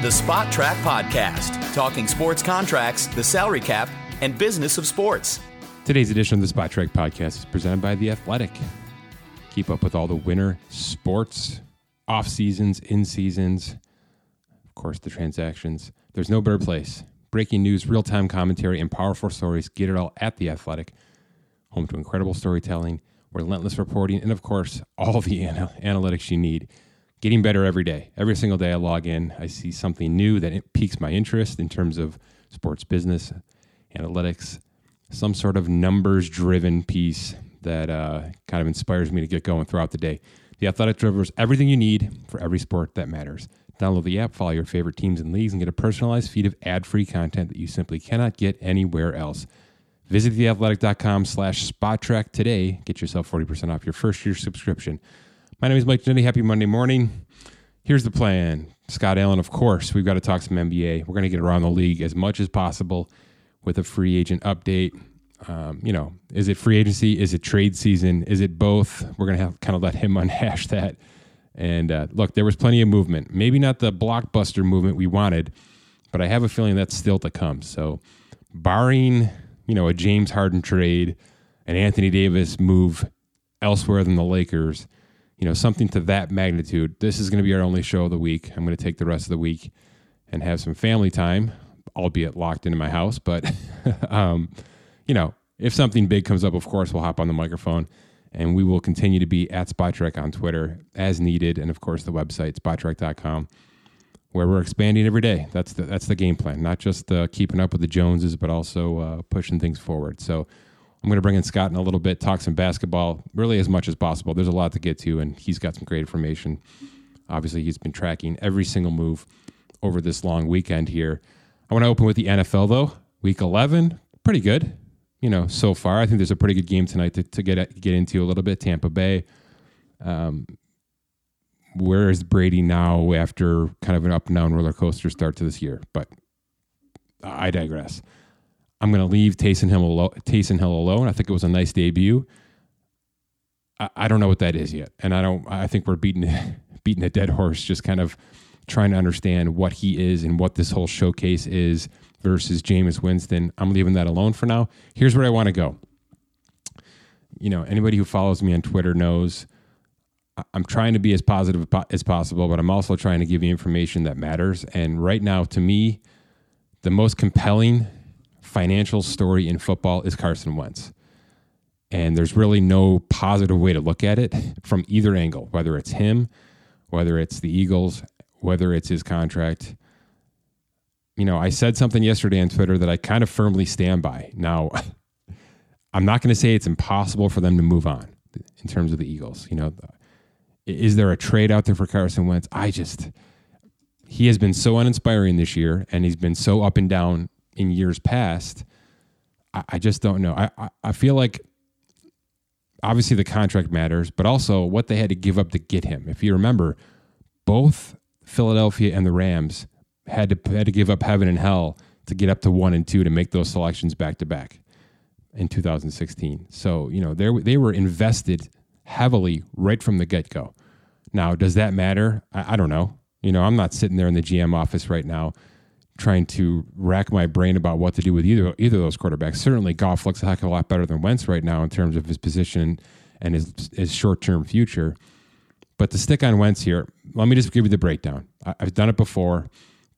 The Spotrac Podcast, talking sports contracts, the salary cap, and business of sports. Today's edition of the Spotrac Podcast is presented by The Athletic. Keep up with all the winter sports, off seasons, in seasons, of course, the transactions. There's no better place. Breaking news, real time commentary, and powerful stories. Get it all at The Athletic. Home to incredible storytelling, relentless reporting, and of course, all the anal- analytics you need getting better every day. Every single day I log in, I see something new that piques my interest in terms of sports business, analytics, some sort of numbers driven piece that uh, kind of inspires me to get going throughout the day. The Athletic delivers everything you need for every sport that matters. Download the app, follow your favorite teams and leagues, and get a personalized feed of ad-free content that you simply cannot get anywhere else. Visit theathletic.com slash spotrac today. Get yourself 40% off your first year subscription. My name is Mike Ginnitti. Happy Monday morning. Here's the plan. Scott Allen, of course, we've got to talk some NBA. We're going to get around the league as much as possible with a free agent update. Um, you know, is it free agency? Is it trade season? Is it both? We're going to have kind of let him unhash that. And uh, look, there was plenty of movement. Maybe not the blockbuster movement we wanted, but I have a feeling that's still to come. So, barring you know a James Harden trade, an Anthony Davis move elsewhere than the Lakers, you know, something to that magnitude, this is going to be our only show of the week. I'm going to take the rest of the week and have some family time, albeit locked into my house. But, um, you know, if something big comes up, of course, we'll hop on the microphone and we will continue to be at Spotrac on Twitter as needed. And of course, the website, spotrac.com, where we're expanding every day. That's the, that's the game plan, not just uh, keeping up with the Joneses, but also uh, pushing things forward. So, I'm going to bring in Scott in a little bit, talk some basketball, really as much as possible. There's a lot to get to, and he's got some great information. Obviously, he's been tracking every single move over this long weekend here. I want to open with the NFL, though. Week 11, pretty good, you know, so far. I think there's a pretty good game tonight to, to get get into a little bit. Tampa Bay. Um, where is Brady now after kind of an up and down roller coaster start to this year? But I digress. I'm going to leave Taysom Hill, alone, Taysom Hill alone. I think it was a nice debut. I, I, don't know what that is yet, and I don't. I think we're beating beating a dead horse, just kind of trying to understand what he is and what this whole showcase is versus Jameis Winston. I'm leaving that alone for now. Here's where I want to go. You know, anybody who follows me on Twitter knows I'm trying to be as positive as possible, but I'm also trying to give you information that matters. And right now, to me, the most compelling financial story in football is Carson Wentz. And there's really no positive way to look at it from either angle, whether it's him, whether it's the Eagles, whether it's his contract. You know, I said something yesterday on Twitter that I kind of firmly stand by. Now, I'm not going to say it's impossible for them to move on in terms of the Eagles. You know, is there a trade out there for Carson Wentz? I just, he has been so uninspiring this year and he's been so up and down in years past. I, I just don't know. I, I, I feel like obviously the contract matters, but also what they had to give up to get him. If you remember, both Philadelphia and the Rams had to had to give up heaven and hell to get up to one and two to make those selections back to back in 2016. So you know they they were invested heavily right from the get go. Now, does that matter? I, I don't know. You know, I'm not sitting there in the GM office right now trying to rack my brain about what to do with either either of those quarterbacks. Certainly, Goff looks a heck of a lot better than Wentz right now in terms of his position and his his short term future. But to stick on Wentz here, let me just give you the breakdown. I, I've done it before,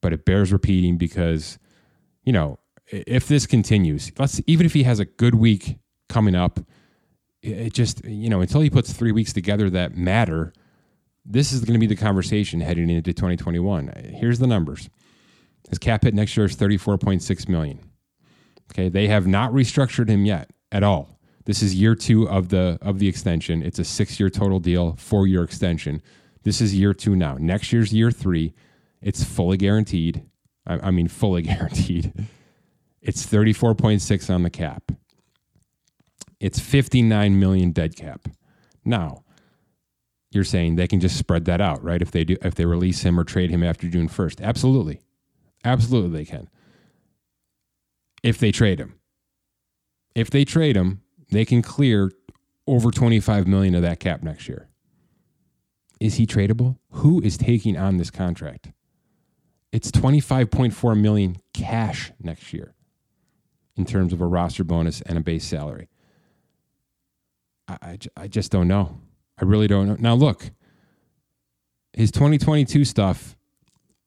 but it bears repeating because, you know, if this continues, let's even if he has a good week coming up, it just you know until he puts three weeks together that matter. This is going to be the conversation heading into 2021. Here's the numbers. His cap hit next year is 34.6 million. Okay, they have not restructured him yet at all. This is year two of the of the extension. It's a six year total deal, four year extension. This is year two now. Next year's year three. It's fully guaranteed. I, I mean, fully guaranteed. It's 34.6 on the cap. It's 59 million dead cap. Now, you're saying they can just spread that out, right? If they do, if they release him or trade him after June 1st, absolutely. Absolutely, they can. If they trade him, if they trade him, they can clear over 25 million of that cap next year. Is he tradable? Who is taking on this contract? It's 25.4 million cash next year in terms of a roster bonus and a base salary. I, I, I just don't know. I really don't know. Now, look, his 2022 stuff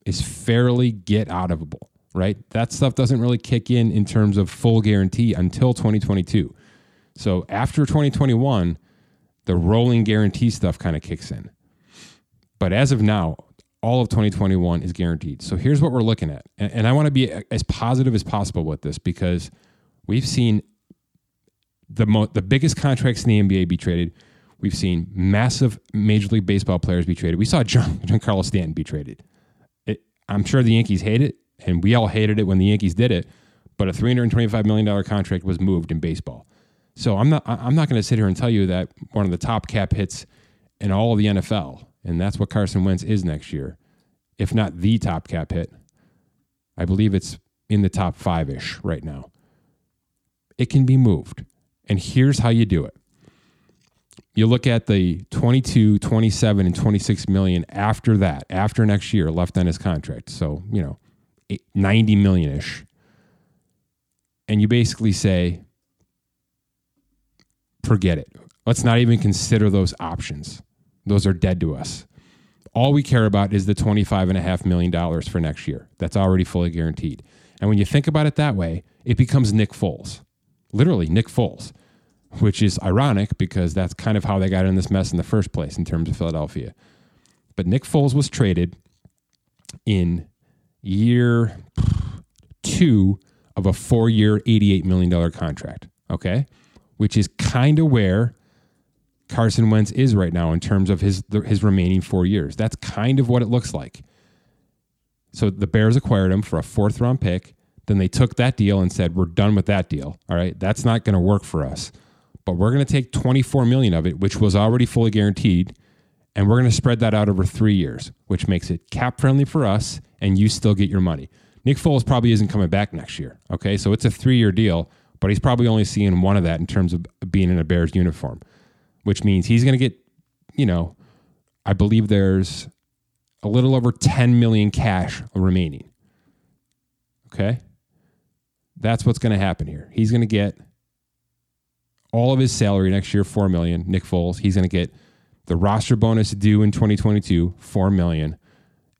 is fairly get outofable, right? That stuff doesn't really kick in in terms of full guarantee until 2022. So after 2021, the rolling guarantee stuff kind of kicks in. But as of now, all of 2021 is guaranteed. So here's what we're looking at. And, and I want to be as positive as possible with this because we've seen the mo- the biggest contracts in the NBA be traded. We've seen massive Major League Baseball players be traded. We saw John Giancarlo Stanton be traded. I'm sure the Yankees hate it, and we all hated it when the Yankees did it. But a 325 million dollar contract was moved in baseball. So I'm not I'm not going to sit here and tell you that one of the top cap hits in all of the NFL and that's what Carson Wentz is next year. If not the top cap hit, I believe it's in the top five ish right now. It can be moved. And here's how you do it you look at the 22, 27, and 26 million after that, after next year, left on his contract. So, you know, 90 million ish. And you basically say, forget it. Let's not even consider those options. Those are dead to us. All we care about is the $25.5 million for next year. That's already fully guaranteed. And when you think about it that way, it becomes Nick Foles. Literally, Nick Foles, which is ironic because that's kind of how they got in this mess in the first place in terms of Philadelphia. But Nick Foles was traded in year two of a four year, $88 million contract. Okay. Which is kind of where Carson Wentz is right now in terms of his his remaining four years. That's kind of what it looks like. So the Bears acquired him for a fourth round pick. Then they took that deal and said, "We're done with that deal. All right, that's not going to work for us. But we're going to take 24 million of it, which was already fully guaranteed, and we're going to spread that out over three years, which makes it cap friendly for us, and you still get your money." Nick Foles probably isn't coming back next year. Okay, so it's a three year deal, but he's probably only seeing one of that in terms of being in a Bears uniform which means he's going to get, you know, I believe there's a little over 10 million cash remaining. Okay? That's what's going to happen here. He's going to get all of his salary next year, 4 million. Nick Foles, he's going to get the roster bonus due in 2022, 4 million,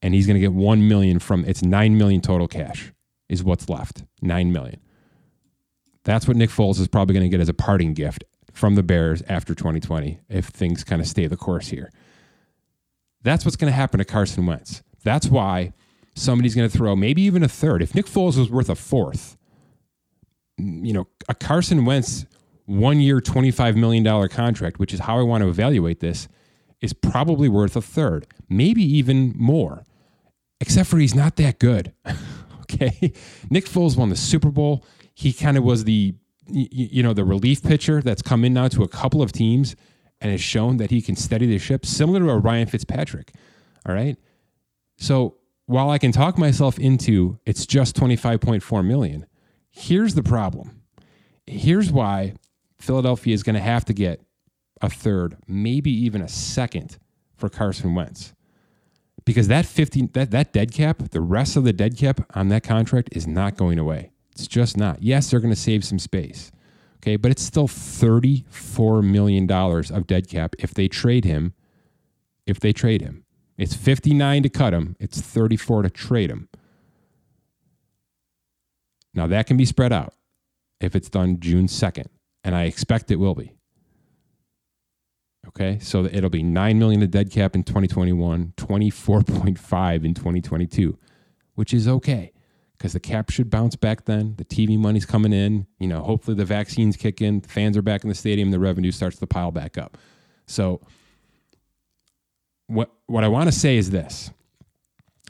and he's going to get 1 million from it's 9 million total cash is what's left. 9 million. That's what Nick Foles is probably going to get as a parting gift from the Bears after 2020 if things kind of stay the course here. That's what's going to happen to Carson Wentz. That's why somebody's going to throw maybe even a third. If Nick Foles was worth a fourth, you know, a Carson Wentz one year, $25 million contract, which is how I want to evaluate this, is probably worth a third, maybe even more, except for he's not that good. okay. Nick Foles won the Super Bowl. He kind of was the you, know, the relief pitcher that's come in now to a couple of teams and has shown that he can steady the ship, similar to a Ryan Fitzpatrick. All right. So while I can talk myself into it's just 25.4 million, here's the problem. Here's why Philadelphia is going to have to get a third, maybe even a second for Carson Wentz. Because that 50 that, that dead cap, the rest of the dead cap on that contract is not going away. It's just not. Yes, they're going to save some space. Okay, but it's still $34 million of dead cap if they trade him. If they trade him, it's 59 to cut him, it's 34 to trade him. Now that can be spread out if it's done June 2nd, and I expect it will be. Okay, so it'll be 9 million of dead cap in 2021, 24.5 in 2022, which is okay because the cap should bounce back then. The TV money's coming in. You know, hopefully the vaccines kick in, fans are back in the stadium, the revenue starts to pile back up. So, what what I want to say is this: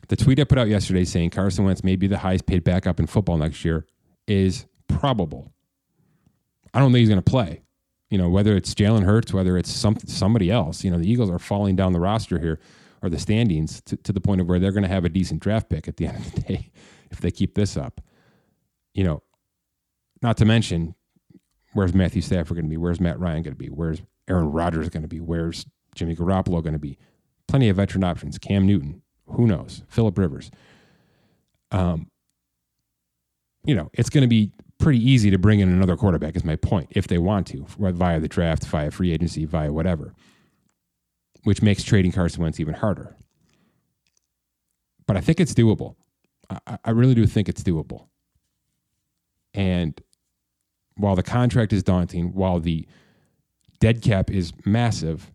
the tweet I put out yesterday saying Carson Wentz may be the highest paid backup in football next year is probable. I don't think he's going to play. You know, whether it's Jalen Hurts, whether it's some somebody else. You know, the Eagles are falling down the roster here or the standings to, to the point of where they're going to have a decent draft pick at the end of the day if they keep this up. You know, not to mention, where's Matthew Stafford going to be? Where's Matt Ryan going to be? Where's Aaron Rodgers going to be? Where's Jimmy Garoppolo going to be? Plenty of veteran options. Cam Newton, who knows? Philip Rivers. Um, you know, it's going to be pretty easy to bring in another quarterback, is my point, if they want to, via the draft, via free agency, via whatever, which makes trading Carson Wentz even harder. But I think it's doable. I, I really do think it's doable. And while the contract is daunting, while the dead cap is massive,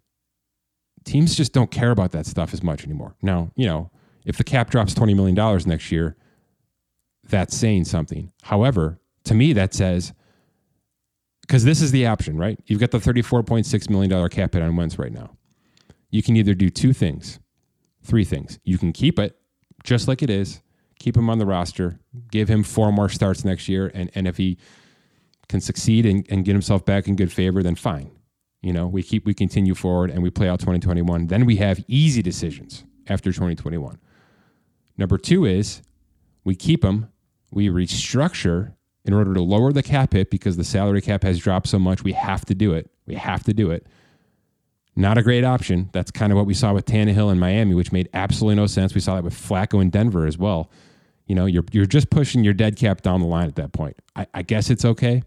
teams just don't care about that stuff as much anymore. Now, you know, if the cap drops $20 million next year, that's saying something. However, to me, that says, because this is the option, right? You've got the $34.6 million cap hit on Wentz right now. You can either do two things, three things. You can keep it just like it is, keep him on the roster, give him four more starts next year, and, and if he can succeed and, and get himself back in good favor, then fine. You know, we keep we continue forward and we play out 2021. Then we have easy decisions after 2021. Number two is we keep him, we restructure in order to lower the cap hit because the salary cap has dropped so much. We have to do it. We have to do it. Not a great option. That's kind of what we saw with Tannehill in Miami, which made absolutely no sense. We saw that with Flacco in Denver as well. You know, you're you're just pushing your dead cap down the line at that point. I, I guess it's okay.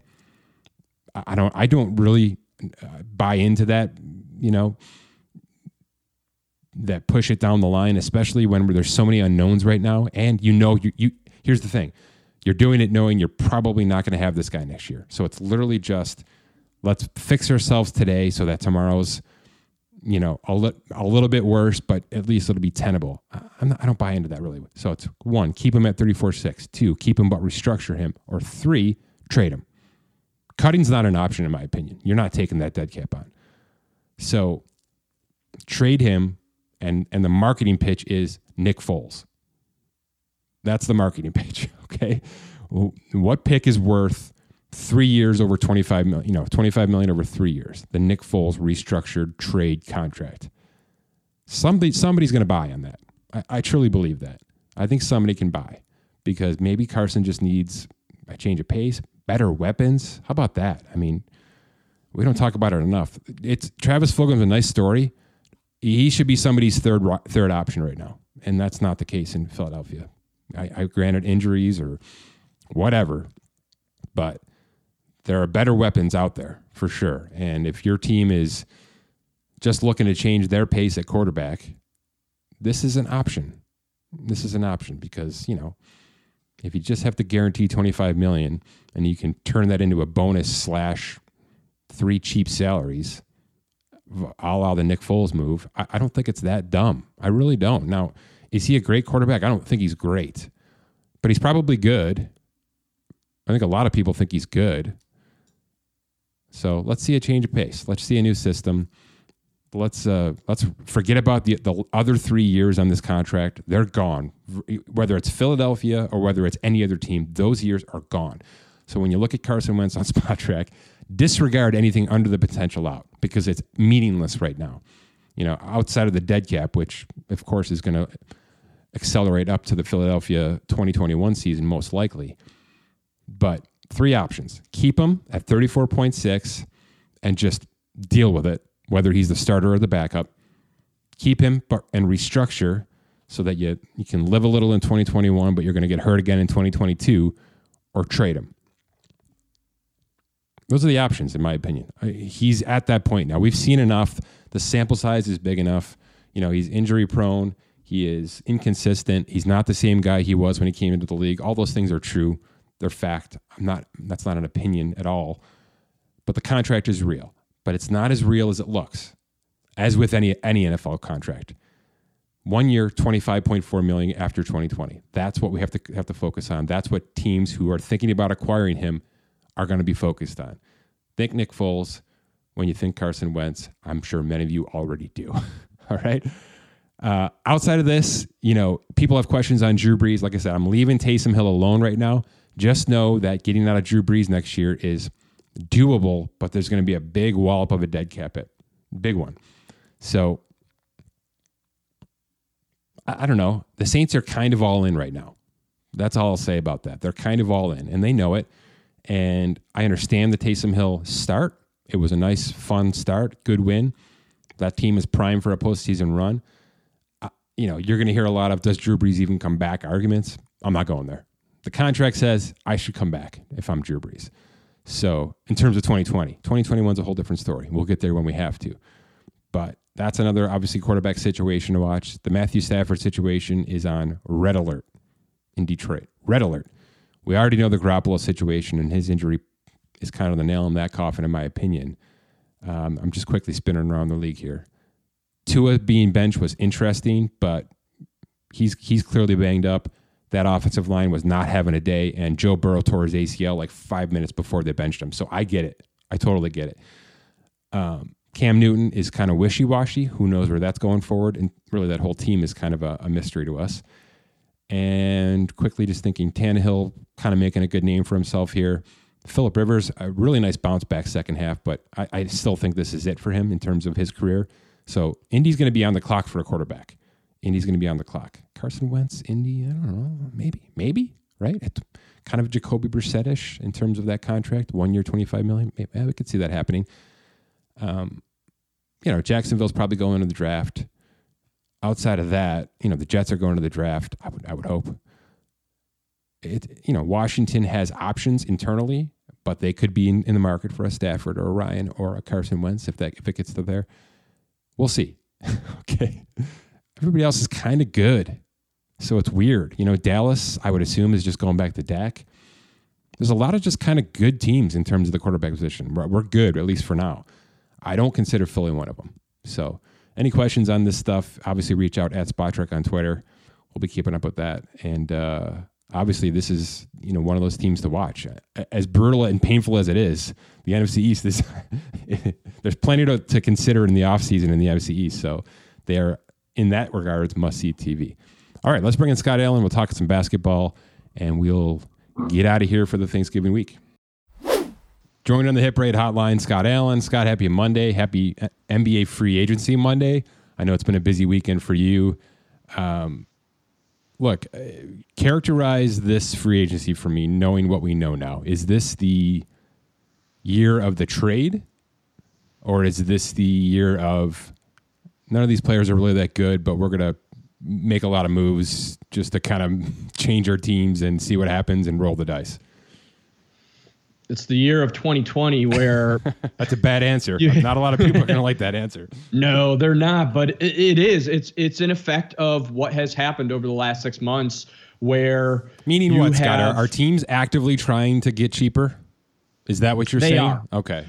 I, I don't I don't really uh, buy into that. You know, that push it down the line, especially when there's so many unknowns right now. And you know, you, you here's the thing: you're doing it knowing you're probably not going to have this guy next year. So it's literally just let's fix ourselves today so that tomorrow's you know a, li- a little bit worse, but at least it'll be tenable. Not, I don't buy into that really. So it's one, keep him at 34-6. Two, keep him but restructure him. Or three, trade him. Cutting's not an option in my opinion. You're not taking that dead cap on. So trade him and and the marketing pitch is Nick Foles. That's the marketing pitch. Okay, what pick is worth three years over twenty five million? You know, twenty five million over three years. The Nick Foles restructured trade contract. Somebody somebody's going to buy on that. I, I truly believe that. I think somebody can buy because maybe Carson just needs a change of pace, better weapons. How about that? I mean, we don't talk about it enough. It's Travis Fulgham's a nice story he should be somebody's third third option right now, and that's not the case in Philadelphia. I, I granted injuries or whatever, but there are better weapons out there for sure. And if your team is just looking to change their pace at quarterback, this is an option. This is an option because you know if you just have to guarantee 25 million and you can turn that into a bonus slash three cheap salaries a la the Nick Foles move, I, I, don't think it's that dumb. I really don't. Now, is he a great quarterback? I don't think he's great, but he's probably good. I think a lot of people think he's good. So let's see a change of pace. Let's see a new system. Let's uh, let's forget about the the other three years on this contract. They're gone. Whether it's Philadelphia or whether it's any other team, those years are gone. So when you look at Carson Wentz on Spotrac, disregard anything under the potential out because it's meaningless right now. You know, outside of the dead cap, which of course is going to accelerate up to the Philadelphia 2021 season most likely. But three options: keep him at 34.6 and just deal with it, whether he's the starter or the backup. Keep him and restructure so that you you can live a little in 2021, but you're going to get hurt again in 2022, or trade him. Those are the options, in my opinion. He's at that point now. We've seen enough. The sample size is big enough. You know, he's injury prone. He is inconsistent. He's not the same guy he was when he came into the league. All those things are true. They're fact. I'm not. That's not an opinion at all. But the contract is real. But it's not as real as it looks. As with any any NFL contract, one year, twenty five point four million after 2020. That's what we have to have to focus on. That's what teams who are thinking about acquiring him are going to be focused on. Think Nick Foles when you think Carson Wentz. I'm sure many of you already do. All right. Uh, outside of this, you know, people have questions on Drew Brees. Like I said, I'm leaving Taysom Hill alone right now. Just know that getting out of Drew Brees next year is doable, but there's going to be a big wallop of a dead cap hit, big one. So I, I don't know. The Saints are kind of all in right now. That's all I'll say about that. They're kind of all in, and they know it. And I understand the Taysom Hill start. It was a nice, fun start, good win. That team is primed for a postseason run. You know, you're going to hear a lot of does Drew Brees even come back arguments. I'm not going there. The contract says I should come back if I'm Drew Brees. So, in terms of 2020, 2021 is a whole different story. We'll get there when we have to. But that's another, obviously, quarterback situation to watch. The Matthew Stafford situation is on red alert in Detroit. Red alert. We already know the Garoppolo situation, and his injury is kind of the nail in that coffin, in my opinion. Um, I'm just quickly spinning around the league here. Tua being benched was interesting, but he's he's clearly banged up. That offensive line was not having a day, and Joe Burrow tore his ACL like five minutes before they benched him. So I get it. I totally get it. Um, Cam Newton is kind of wishy washy. Who knows where that's going forward? And really, that whole team is kind of a, a mystery to us. And quickly, just thinking Tannehill kind of making a good name for himself here. Philip Rivers, a really nice bounce back second half, but I, I still think this is it for him in terms of his career. So Indy's going to be on the clock for a quarterback. Indy's going to be on the clock. Carson Wentz, Indy, I don't know, maybe, maybe, right? It's kind of Jacoby Brissett-ish in terms of that contract, one year, twenty five million. Maybe, we could see that happening. Um, you know, Jacksonville's probably going to the draft. Outside of that, you know, the Jets are going to the draft. I would, I would hope. It, you know, Washington has options internally, but they could be in, in the market for a Stafford or a Ryan or a Carson Wentz if that if it gets to there. We'll see. okay. Everybody else is kind of good. So it's weird. You know, Dallas, I would assume, is just going back to Dak. There's a lot of just kind of good teams in terms of the quarterback position. We're, we're good, at least for now. I don't consider Philly one of them. So, any questions on this stuff, obviously reach out at Spotrac on Twitter. We'll be keeping up with that. And uh, obviously, this is you know one of those teams to watch. As brutal and painful as it is, the NFC East is there's plenty to, to consider in the offseason in the NFC East. So they are in that regard, it's must see TV. All right, let's bring in Scott Allen. We'll talk some basketball, and we'll get out of here for the Thanksgiving week. Joined on the Hit Parade Hotline, Scott Allen. Scott, happy Monday. Happy NBA free agency Monday. I know it's been a busy weekend for you. Um, look, uh, characterize this free agency for me, knowing what we know now. Is this the year of the trade, or is this the year of none of these players are really that good, but we're gonna make a lot of moves just to kind of change our teams and see what happens and roll the dice. It's the year of 2020 where that's a bad answer. You, not a lot of people are going to like that answer. No, they're not, but it, it is. It's it's an effect of what has happened over the last 6 months where meaning what Scott are, are teams actively trying to get cheaper? Is that what you're they saying? Are. Okay.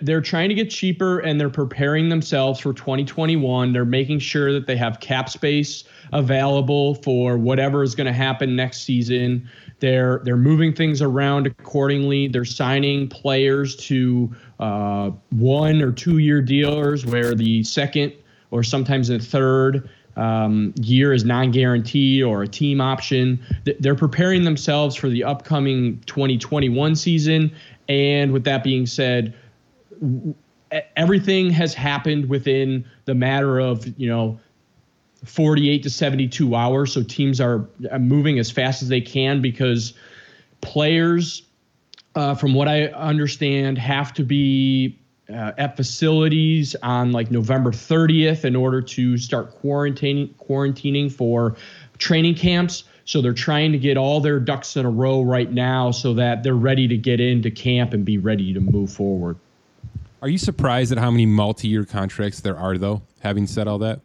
They're trying to get cheaper and they're preparing themselves for 2021. They're making sure that they have cap space available for whatever is going to happen next season. They're they're moving things around accordingly. They're signing players to uh, one or two year dealers where the second or sometimes the third um, year is non-guaranteed or a team option. They're preparing themselves for the upcoming 2021 season. And with that being said, everything has happened within the matter of you know 48 to 72 hours. So teams are moving as fast as they can because players, uh, from what I understand, have to be uh, at facilities on like November 30th in order to start quarantining quarantining for training camps. So they're trying to get all their ducks in a row right now so that they're ready to get into camp and be ready to move forward. Are you surprised at how many multi-year contracts there are though, having said all that?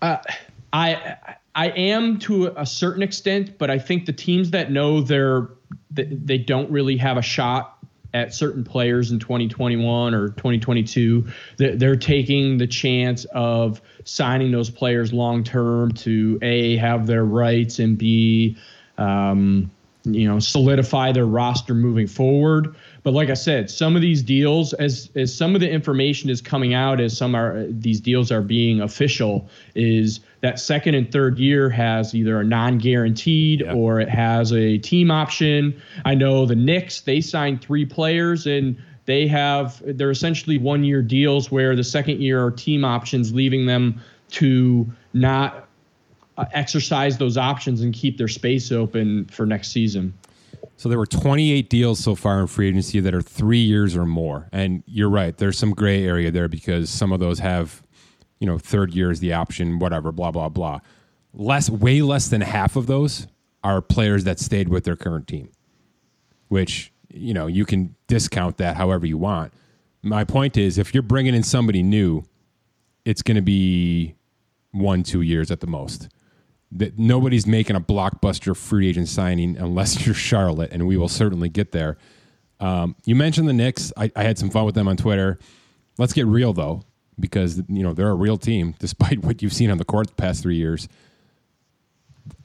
Uh, I I am to a certain extent, but I think the teams that know they're they don't really have a shot at certain players in 2021 or 2022. They're taking the chance of signing those players long term to a have their rights and b um, you know solidify their roster moving forward. But like I said, some of these deals, as as some of the information is coming out, as some are these deals are being official, is that second and third year has either a non-guaranteed yeah. or it has a team option. I know the Knicks they signed three players and they have they're essentially one-year deals where the second year are team options, leaving them to not uh, exercise those options and keep their space open for next season. So there were 28 deals so far in free agency that are three years or more. And you're right, there's some gray area there because some of those have, you know, third year is the option, whatever, blah, blah, blah. less, way less than half of those are players that stayed with their current team, which you know you can discount that however you want. My point is, if you're bringing in somebody new, it's going to be one, two years at the most. That nobody's making a blockbuster free agent signing unless you're Charlotte, and we will certainly get there. Um, you mentioned the Knicks. I, I had some fun with them on Twitter. Let's get real though, because you know they're a real team, despite what you've seen on the court the past three years.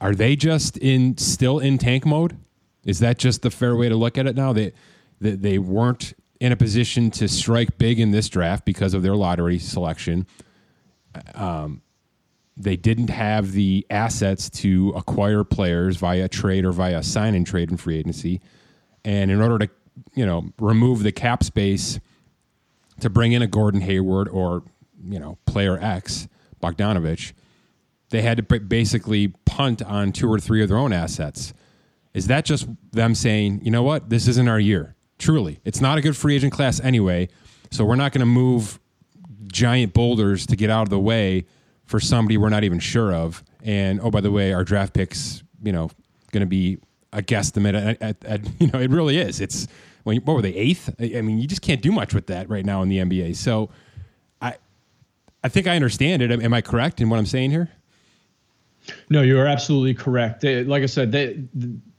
Are they just in still in tank mode? Is that just the fair way to look at it now? They they, they weren't in a position to strike big in this draft because of their lottery selection. Um, they didn't have the assets to acquire players via trade or via sign and trade and free agency. And in order to, you know, remove the cap space to bring in a Gordon Hayward or, you know, player X, Bogdanovich, they had to basically punt on two or three of their own assets. Is that just them saying, you know what, this isn't our year? Truly, it's not a good free agent class anyway, so we're not going to move giant boulders to get out of the way for somebody we're not even sure of. And oh, by the way, our draft picks, you know, going to be a guesstimate at, at, at, you know, it really is. It's when what were they eighth? I mean, you just can't do much with that right now in the NBA. So, I, I think I understand it. Am I correct in what I'm saying here? No, you are absolutely correct. Like I said, they,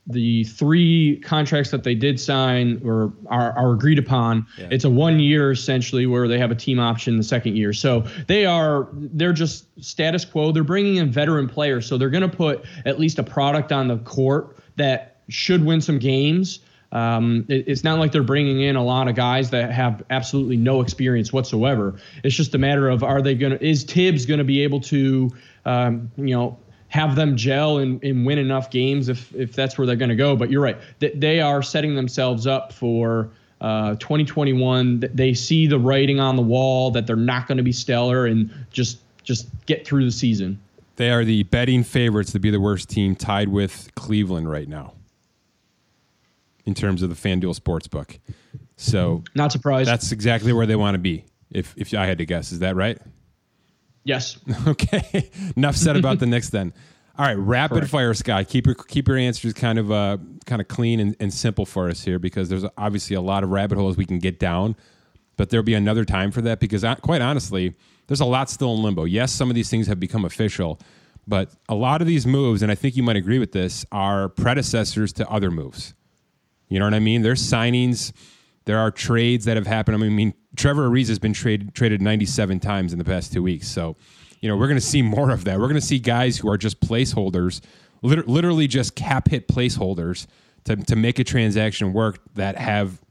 the three contracts that they did sign or are, are agreed upon yeah. it's a one year essentially where they have a team option the second year so they are they're just status quo they're bringing in veteran players so they're going to put at least a product on the court that should win some games um, it, it's not like they're bringing in a lot of guys that have absolutely no experience whatsoever. It's just a matter of are they going to, is Thibs going to be able to, um, you know, have them gel and, and win enough games if if that's where they're going to go. But you're right; they are setting themselves up for uh, 2021. They see the writing on the wall that they're not going to be stellar and just just get through the season. They are the betting favorites to be the worst team, tied with Cleveland right now in terms of the FanDuel Sportsbook. So not surprised. That's exactly where they want to be. If if I had to guess, is that right? Yes. Okay. Enough said about the Knicks then. All right, rapid Correct. fire, Scott. Keep your keep your answers kind of uh, kind of clean and, and simple for us here because there's obviously a lot of rabbit holes we can get down, but there'll be another time for that because quite honestly, there's a lot still in limbo. Yes, some of these things have become official, but a lot of these moves, and I think you might agree with this, are predecessors to other moves. You know what I mean? There's signings, there are trades that have happened. I mean, Trevor Ariza has been traded traded 97 times in the past two weeks. So, you know, we're going to see more of that. We're going to see guys who are just placeholders, literally just cap hit placeholders to, to make a transaction work that have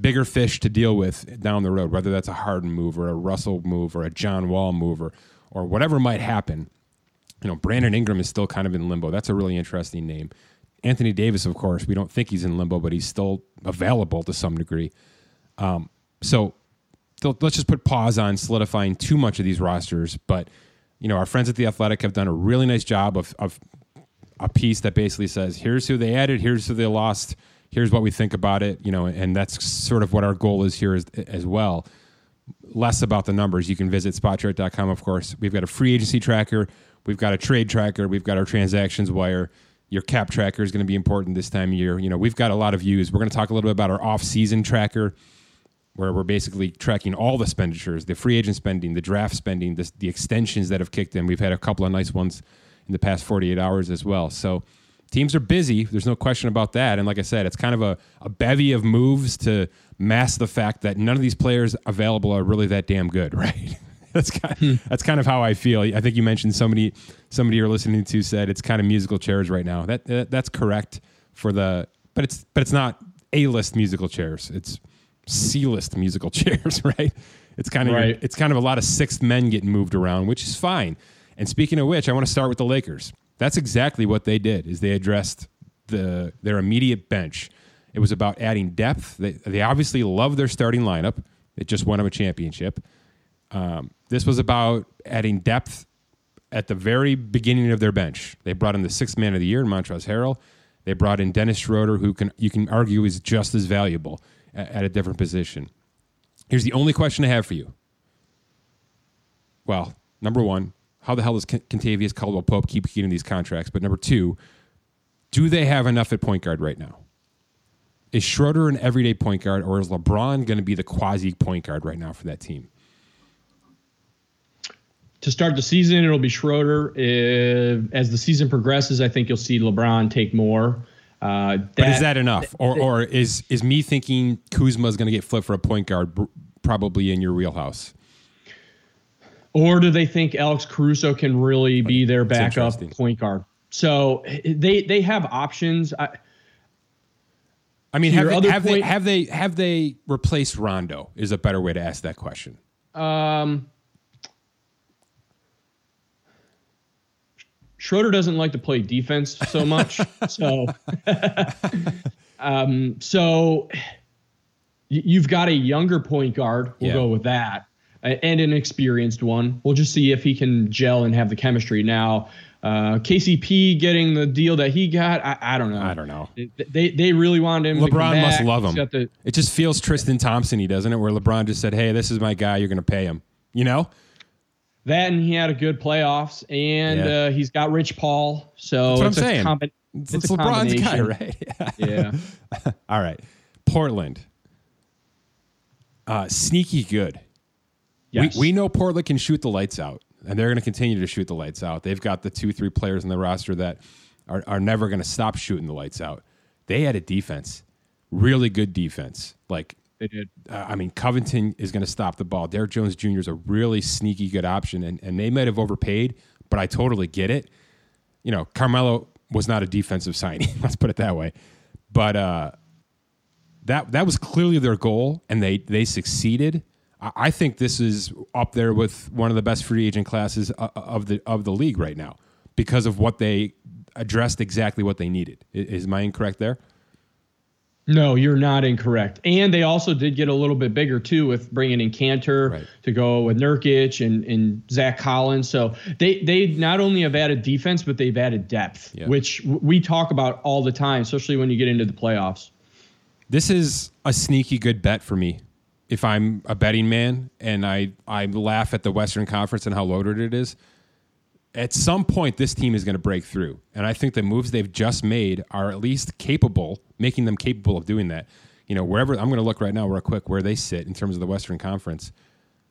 bigger fish to deal with down the road, whether that's a Harden move or a Russell move or a John Wall move or, or whatever might happen. You know, Brandon Ingram is still kind of in limbo. That's a really interesting name. Anthony Davis, of course, we don't think he's in limbo, but he's still available to some degree. Um, so let's just put pause on solidifying too much of these rosters. But you know, our friends at the Athletic have done a really nice job of, of a piece that basically says, "Here's who they added. Here's who they lost. Here's what we think about it." You know, and that's sort of what our goal is here as, as well. Less about the numbers. You can visit spotrac.com, of course. We've got a free agency tracker. We've got a trade tracker. We've got our transactions wire. Your cap tracker is going to be important this time of year. You know, we've got a lot of views. We're going to talk a little bit about our off-season tracker where we're basically tracking all the expenditures, the free agent spending, the draft spending, the, the extensions that have kicked in. We've had a couple of nice ones in the past 48 hours as well. So teams are busy. There's no question about that. And like I said, it's kind of a, a bevy of moves to mask the fact that none of these players available are really that damn good, right? that's kind of, hmm. that's kind of how I feel. I think you mentioned somebody somebody you're listening to said it's kind of musical chairs right now. That, that that's correct for the but it's but it's not A list musical chairs. It's C-list musical chairs, right? It's kind of right. it's kind of a lot of sixth men getting moved around, which is fine. And speaking of which, I want to start with the Lakers. That's exactly what they did. Is they addressed the their immediate bench. It was about adding depth. They, they obviously love their starting lineup. It just won them a championship. Um, this was about adding depth at the very beginning of their bench. They brought in the sixth man of the year, in Montrezl Harrell. They brought in Dennis Schroeder, who can you can argue is just as valuable at a different position. Here's the only question I have for you. Well, number one, how the hell does Kentavious Caldwell Pope keep getting these contracts? But number two, do they have enough at point guard right now? Is Schroeder an everyday point guard, or is LeBron going to be the quasi point guard right now for that team? To start the season, it'll be Schroeder. If, as the season progresses, I think you'll see LeBron take more. Uh, that, but is that enough, or or is is me thinking Kuzma is going to get flipped for a point guard probably in your wheelhouse? Or do they think Alex Caruso can really be their backup point guard? So they they have options. I, I mean, have, they, have, point, they, have they have they replaced Rondo? Is a better way to ask that question. Um, Schroeder doesn't like to play defense so much, so um, so you've got a younger point guard. We'll yeah. go with that, and an experienced one. We'll just see if he can gel and have the chemistry. Now, uh, KCP getting the deal that he got, I, I don't know. I don't know. They they really wanted him. LeBron must love him. The, it just feels Tristan Thompson, he doesn't it? Where LeBron just said, "Hey, this is my guy. You're going to pay him." You know. That and he had a good playoffs, and yeah. uh, he's got Rich Paul. So That's what I'm saying. Combi- it's, it's, LeBron's guy, right? yeah. All right, Portland. Uh, sneaky good. Yes. We, we know Portland can shoot the lights out and they're going to continue to shoot the lights out. They've got the two, three players in the roster that are, are never going to stop shooting the lights out. They had a defense, really good defense. Like they did. Uh, I mean, Covington is going to stop the ball. Derrick Jones Jr. is a really sneaky good option, and, and they might have overpaid, but I totally get it. You know, Carmelo was not a defensive signing. Let's put it that way. But uh, that that was clearly their goal, and they they succeeded. I think this is up there with one of the best free agent classes uh, uh, of the of the league right now because of what they addressed exactly what they needed. Is my incorrect there? No, you're not incorrect. And they also did get a little bit bigger too with bringing in Kanter right. to go with Nurkic and, and Zach Collins. So they they not only have added defense, but they've added depth, yeah. which we talk about all the time, especially when you get into the playoffs. This is a sneaky good bet for me if I'm a betting man and I, I laugh at the Western Conference and how loaded it is, at some point this team is going to break through. And I think the moves they've just made are at least capable, making them capable of doing that. You know, wherever I'm going to look right now, real quick, where they sit in terms of the Western Conference,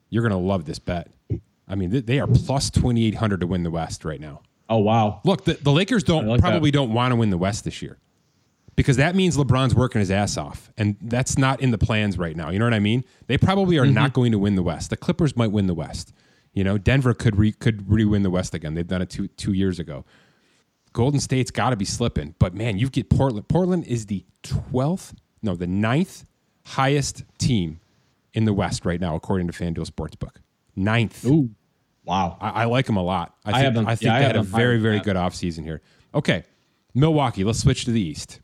you're going to love this bet. I mean, they are plus 2,800 to win the West right now. Oh, wow. Look, the, the Lakers don't like probably that. don't want to win the West this year because that means LeBron's working his ass off, and that's not in the plans right now. You know what I mean? They probably are mm-hmm. not going to win the West. The Clippers might win the West. You know, Denver could re, could re-win the West again. They've done it two two years ago. Golden State's got to be slipping, but man, you get Portland. Portland is the twelfth, no, the ninth highest team in the West right now, according to FanDuel Sportsbook. Ninth. Ooh, wow! I, I like them a lot. I, think, I, them, I think yeah, they had a very very good offseason here. Okay, Milwaukee. Let's switch to the East.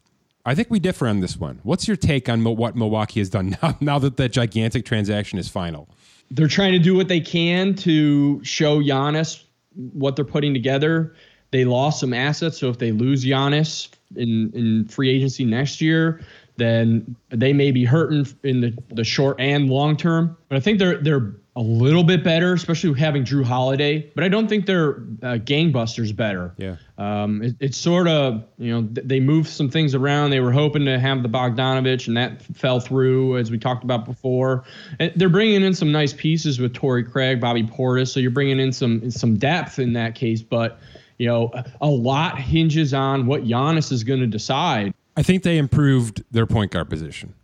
I think we differ on this one. What's your take on what Milwaukee has done now, now that that gigantic transaction is final? They're trying to do what they can to show Giannis what they're putting together. They lost some assets, so if they lose Giannis in, in free agency next year, then they may be hurting in the, the short and long term. But I think they're they're a little bit better, especially having Jrue Holiday. But I don't think they're uh, gangbusters better. Yeah. Um, it, it's sort of you know th- they moved some things around. They were hoping to have the Bogdanovich, and that fell through as we talked about before. And they're bringing in some nice pieces with Torrey Craig, Bobby Portis. So you're bringing in some some depth in that case, but. You know, a lot hinges on what Giannis is going to decide. I think they improved their point guard position.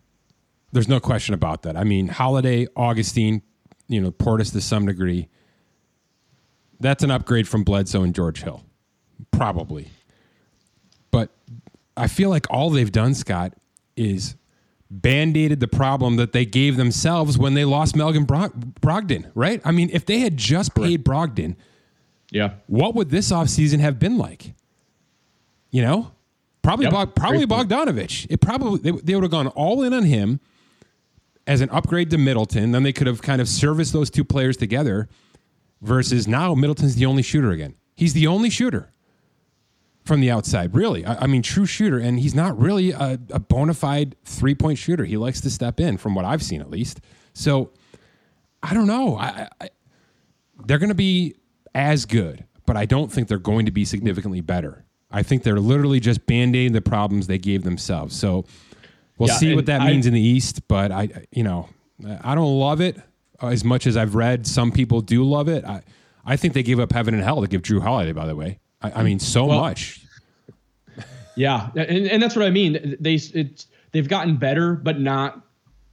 There's no question about that. I mean, Holiday, Augustin, you know, Portis to some degree. That's an upgrade from Bledsoe and George Hill, probably. But I feel like all they've done, Scott, is band-aided the problem that they gave themselves when they lost Malcolm Brogdon, right? I mean, if they had just paid Brogdon, yeah, what would this offseason have been like? You know? Probably yep. Bog, probably Bogdanovich. It probably they, they would have gone all in on him as an upgrade to Middleton. Then they could have kind of serviced those two players together. Versus now Middleton's the only shooter again. He's the only shooter from the outside, really. I, I mean, true shooter, and he's not really a, a bona fide three point shooter. He likes to step in, from what I've seen at least. So I don't know. I, I, they're going to be as good, but I don't think they're going to be significantly better. I think they're literally just band-aiding the problems they gave themselves. So we'll Yeah, see what that I- means in the East, but I you know, I don't love it as much as I've read some people do love it. I I think they gave up heaven and hell to give Jrue Holiday, by the way. I, I mean, so Well- much. Yeah, and, and that's what I mean. They it's they've gotten better, but not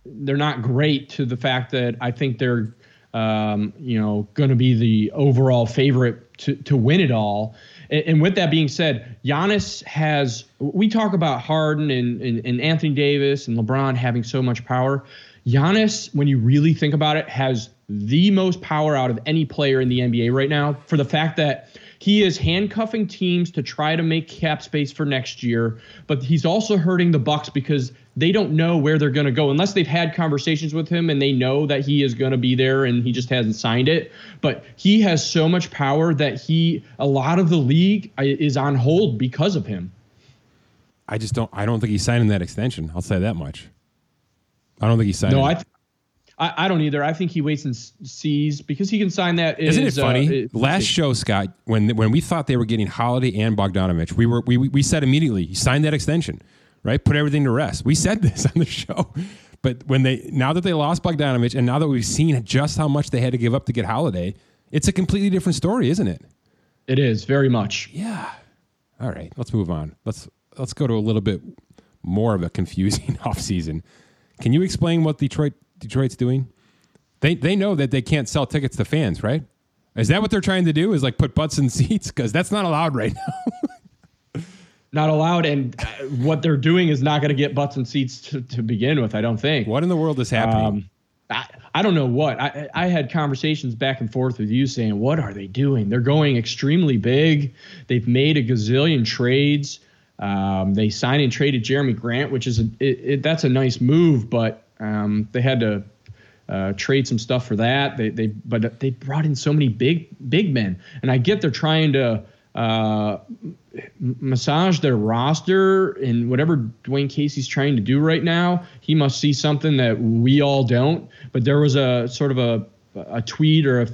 they're not great to the fact that I think they're um, you know going to be the overall favorite to to win it all. And, and with that being said, Giannis has we talk about Harden and, and, and Anthony Davis and LeBron having so much power. Giannis, when you really think about it, has the most power out of any player in the NBA right now for the fact that he is handcuffing teams to try to make cap space for next year, but he's also hurting the Bucks because they don't know where they're going to go unless they've had conversations with him and they know that he is going to be there and he just hasn't signed it. But he has so much power that he a lot of the league uh, is on hold because of him. I just don't. I don't think he's signing that extension. I'll say that much. I don't think he's signing. No. I, th- I I don't either. I think he waits and s- sees because he can sign that. Isn't it uh, funny? it- Last show, Scott, when when we thought they were getting Holiday and Bogdanovich, we were we we said immediately he signed that extension, right? Put everything to rest. We said this on the show, but when they now that they lost Bogdanovich and now that we've seen just how much they had to give up to get Holiday, it's a completely different story, isn't it? it is very much. Yeah. All right, let's move on. Let's let's go to a little bit more of a confusing offseason. Can you explain what Detroit Detroit's doing? They they know that they can't sell tickets to fans, right? Is that what they're trying to do? Is like put butts in seats because that's not allowed right now. Not allowed, and uh, what they're doing is not going to get butts and seats to, to begin with. I don't think. what in the world is happening? Um, I, I don't know what. I, I had conversations back and forth with you saying, what are they doing? They're going extremely big. They've made a gazillion trades. Um, they signed and traded Jerami Grant, which is a, it, it, that's a nice move, but um, they had to uh, trade some stuff for that. They, they but they brought in so many big big men, and I get they're trying to uh, massage their roster and whatever Dwane Casey's trying to do right now. He must see something that we all don't. But there was a sort of a a tweet or a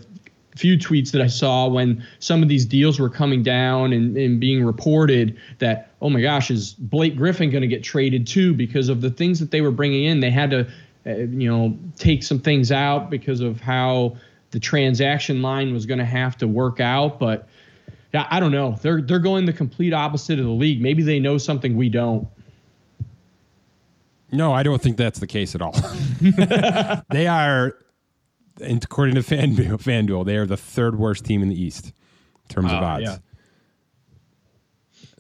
few tweets that I saw when some of these deals were coming down and, and being reported that, oh my gosh, is Blake Griffin going to get traded too because of the things that they were bringing in? They had to, uh, you know, take some things out because of how the transaction line was going to have to work out. But yeah, I don't know. They're they're going the complete opposite of the league. Maybe they know something we don't. no, I don't think that's the case at all. they are, according to FanDuel, FanDuel, they are the third worst team in the East in terms of Uh, odds. yeah.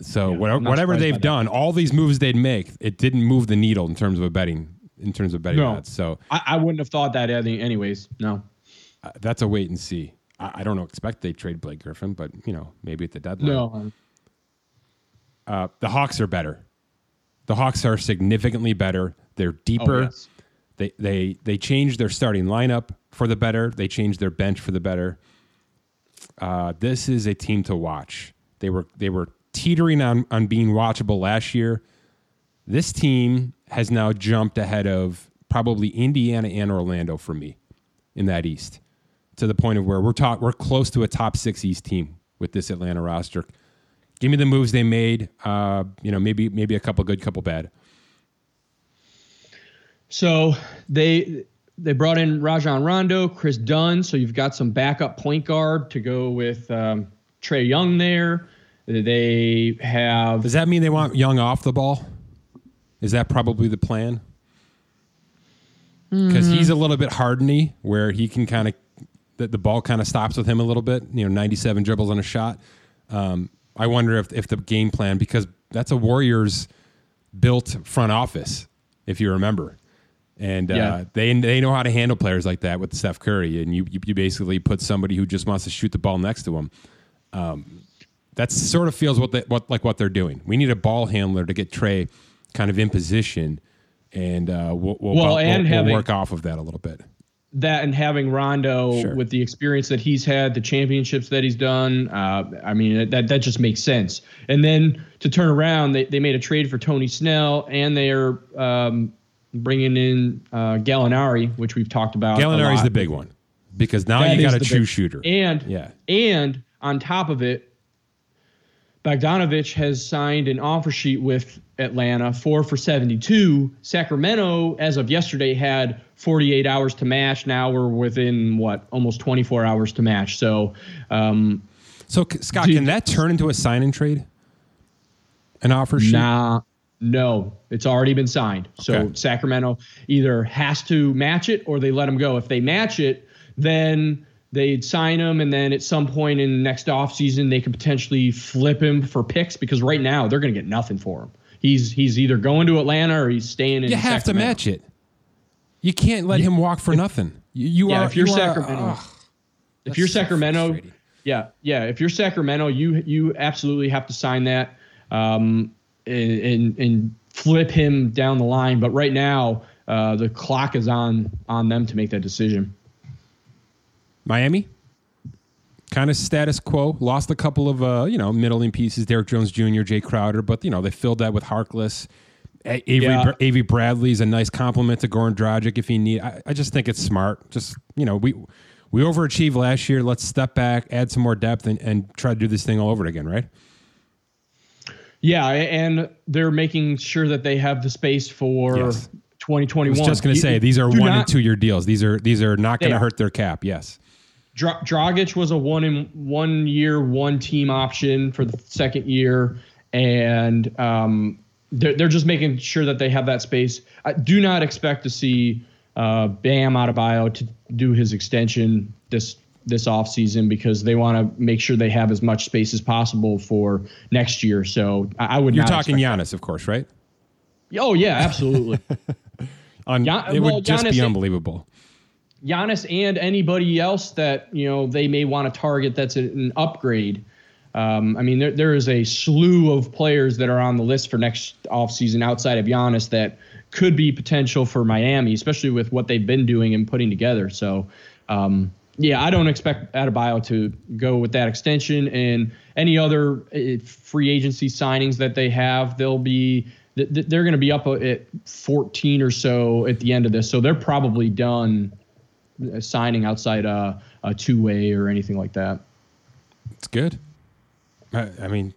So Yeah, whatever, whatever they've done, all these moves they'd make, it didn't move the needle in terms of a betting in terms of betting No. odds. So I, I wouldn't have thought that any- anyways. No. uh, that's a wait and see. I, I don't know, expect they trade Blake Griffin, but you know maybe at the deadline. No. Uh, the Hawks are better. The Hawks are significantly better. They're deeper. Oh, yes. They they they changed their starting lineup for the better. They changed their bench for the better. Uh, this is a team to watch. They were they were teetering on on being watchable last year. This team has now jumped ahead of probably Indiana and Orlando for me in that East to the point of where we're talk we're close to a top six East team with this Atlanta roster. Give me the moves they made. Uh, you know, maybe maybe a couple good, couple bad. So they they brought in Rajon Rondo, Kris Dunn. So you've got some backup point guard to go with um, Trae Young there. They have Does that mean they want Young off the ball? Is that probably the plan? Because he's a little bit hardeny, where he can kind of the, the ball kind of stops with him a little bit. You know, ninety-seven dribbles on a shot. Um, I wonder if if the game plan because that's a Warriors built front office, if you remember, and uh, they they know how to handle players like that with Steph Curry, and you you, basically put somebody who just wants to shoot the ball next to him that sort of feels what they, what like what they're doing. We need a ball handler to get Trae kind of in position, and uh, we'll we'll, Well, we'll- and we'll work off of that a little bit. That and having Rondo Sure. with the experience that he's had, the championships that he's done. Uh, I mean, that that just makes sense. And then to turn around, they, they made a trade for Tony Snell, and they're um, bringing in uh, Gallinari, which we've talked about. Gallinari's the big one. because now That you got a true big- shooter. And Yeah. and on top of it, Bogdanovich has signed an offer sheet with Atlanta, four for 72. Sacramento, as of yesterday, had 48 hours to match. Now we're within what, almost 24 hours to match. So, um, So Scott, Dude. can that turn into a sign and trade? An offer sheet? nah, no, it's already been signed. So Okay. Sacramento either has to match it or they let him go. If they match it, then they'd sign him, and then at some point in the next offseason, they could potentially flip him for picks because right now they're going to get nothing for him. He's he's either going to Atlanta or he's staying in. You have to match it. You can't let him walk for nothing. You, you Yeah, are. if you're you are- Sacramento, ugh, if you're so Sacramento, yeah, yeah. If you're Sacramento, you you absolutely have to sign that um, and, and and flip him down the line. But right now, uh, the clock is on on them to make that decision. Miami, kind of status quo. Lost a couple of uh, you know middling pieces. Derrick Jones Jr., Jae Crowder, but you know they filled that with Harkless. A- Avery, Yeah. Avery Bradley's a nice compliment to Goran Dragic if he need. I, I just think it's smart. Just you know we we overachieved last year. Let's step back, add some more depth, and, and try to do this thing all over again. Right? Yeah, and they're making sure that they have the space for Yes. 2021. I was just going to say these are do one not- and two year deals. These are these are not going to hurt their cap. Yes. Dra- Dragic was a one in one year, one team option for the second year, and um, they're they're just making sure that they have that space. I do not expect to see uh, Bam Adebayo to do his extension this this offseason because they want to make sure they have as much space as possible for next year. So I, I would. You're talking Giannis, of course, right? Oh yeah, absolutely. On, Yeah, it well, would just be Giannis- unbelievable. Giannis and anybody else that you know they may want to target that's an upgrade. Um, I mean, there, there is a slew of players that are on the list for next offseason outside of Giannis that could be potential for Miami, especially with what they've been doing and putting together. So, um, yeah, I don't expect Adebayo to go with that extension and any other uh, free agency signings that they have. They'll be th- th- they're going to be up at 14 or so at the end of this, so they're probably done signing outside uh, a two way or anything like that. It's good. I, I mean,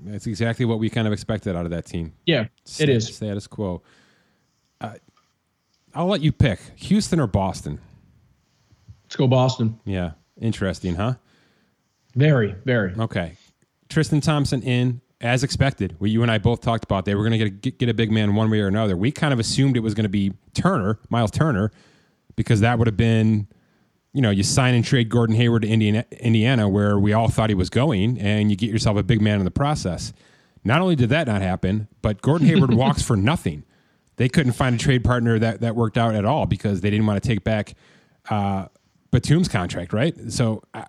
that's exactly what we kind of expected out of that team. Yeah, it is. status quo. Uh, I'll let you pick Houston or Boston. Let's go Boston. Yeah, interesting, huh? Very, very. Okay, Tristan Thompson in as expected. What you and I both talked about, they were going to get, get get a big man one way or another. We kind of assumed it was going to be Turner, Miles Turner, because that would have been, you know, you sign and trade Gordon Hayward to Indiana, Indiana, where we all thought he was going, and you get yourself a big man in the process. Not only did that not happen, but Gordon Hayward walks for nothing. They couldn't find a trade partner that, that worked out at all because they didn't want to take back uh, Batum's contract, right? So I,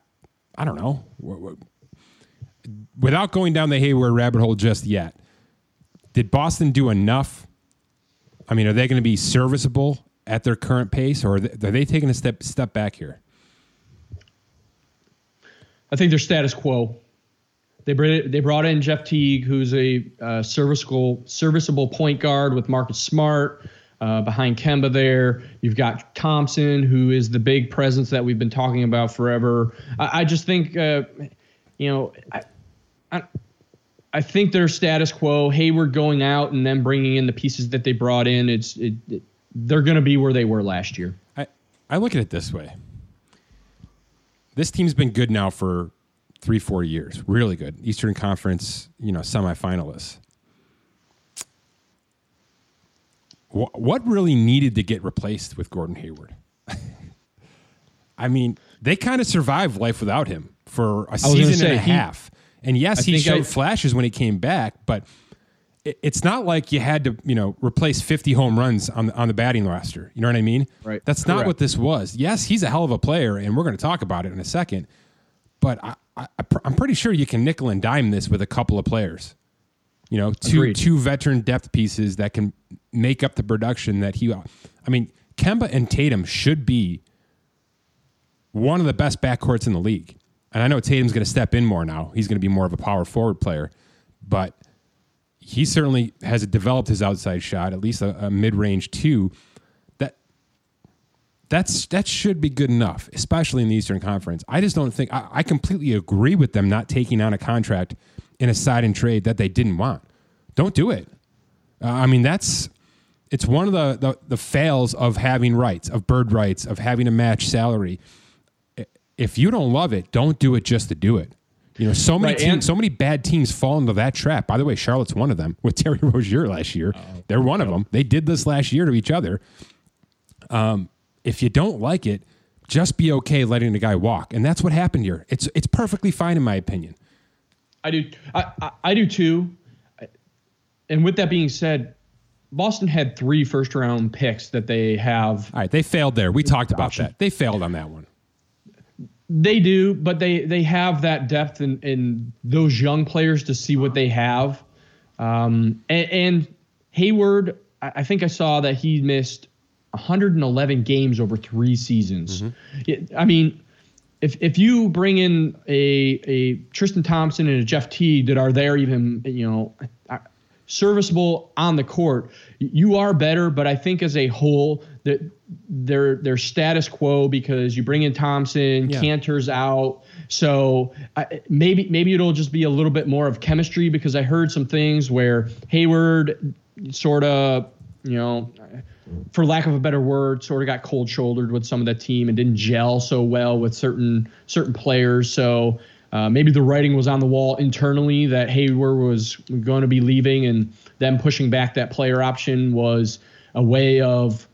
I don't know. Without going down the Hayward rabbit hole just yet, did Boston do enough? I mean, are they going to be serviceable at their current pace, or are they, are they taking a step step back here? I think they're status quo. They brought they brought in Jeff Teague, who's a uh, serviceable serviceable point guard with Marcus Smart uh, behind Kemba. There, you've got Thompson, who is the big presence that we've been talking about forever. I, I just think, uh, you know, I, I, I think they're status quo. Hayward going out and then bringing in the pieces that they brought in. It's it, it, they're going to be where they were last year. I, I look at it this way. This team's been good now for three, four years. Really good. Eastern Conference, you know, semifinalists. Wh- What really needed to get replaced with Gordon Hayward? I mean, they kind of survived life without him for a season say, and a he- half. And yes, I he showed I- flashes when he came back, but it's not like you had to, you know, replace 50 home runs on the, on the batting roster. You know what I mean? Right. That's not Correct. what this was. Yes, he's a hell of a player, and we're going to talk about it in a second. But I, I, I'm pretty sure you can nickel and dime this with a couple of players. You know, two Agreed. two veteran depth pieces that can make up the production that he. I mean, Kemba and Tatum should be one of the best backcourts in the league. And I know Tatum's going to step in more now. He's going to be more of a power forward player, but he certainly has developed his outside shot, at least a, a mid range two. That That's that should be good enough, especially in the Eastern Conference. I just don't think I, I completely agree with them not taking on a contract in a side and trade that they didn't want. Don't do it. Uh, I mean, that's it's one of the, the the fails of having rights, of bird rights, of having a match salary. If you don't love it, don't do it just to do it. You know, so many Right, teams, and- so many bad teams fall into that trap. By the way, Charlotte's one of them with Terry Rozier last year. They're one of them. They did this last year to each other. Um, if you don't like it, just be okay letting the guy walk, and that's what happened here. It's it's perfectly fine in my opinion. I do. I, I, I do too. And with that being said, Boston had three first round picks that they have. All right, they failed there. We talked about Option. that. They failed on that one. They do, but they they have that depth in, in those young players to see what they have. Um, and, and Hayward, I think I saw that he missed 111 games over three seasons. It- I mean, if if you bring in a a Tristan Thompson and a Jeff Teague that are there even you know serviceable on the court, you are better. But I think as a whole that they're they're status quo because you bring in Thompson, Yeah. Kanter's out. So I, maybe maybe it'll just be a little bit more of chemistry because I heard some things where Hayward sort of you know for lack of a better word, sort of got cold shouldered with some of the team and didn't gel so well with certain certain players. So uh, maybe the writing was on the wall internally that Hayward was going to be leaving, and them pushing back that player option was a way of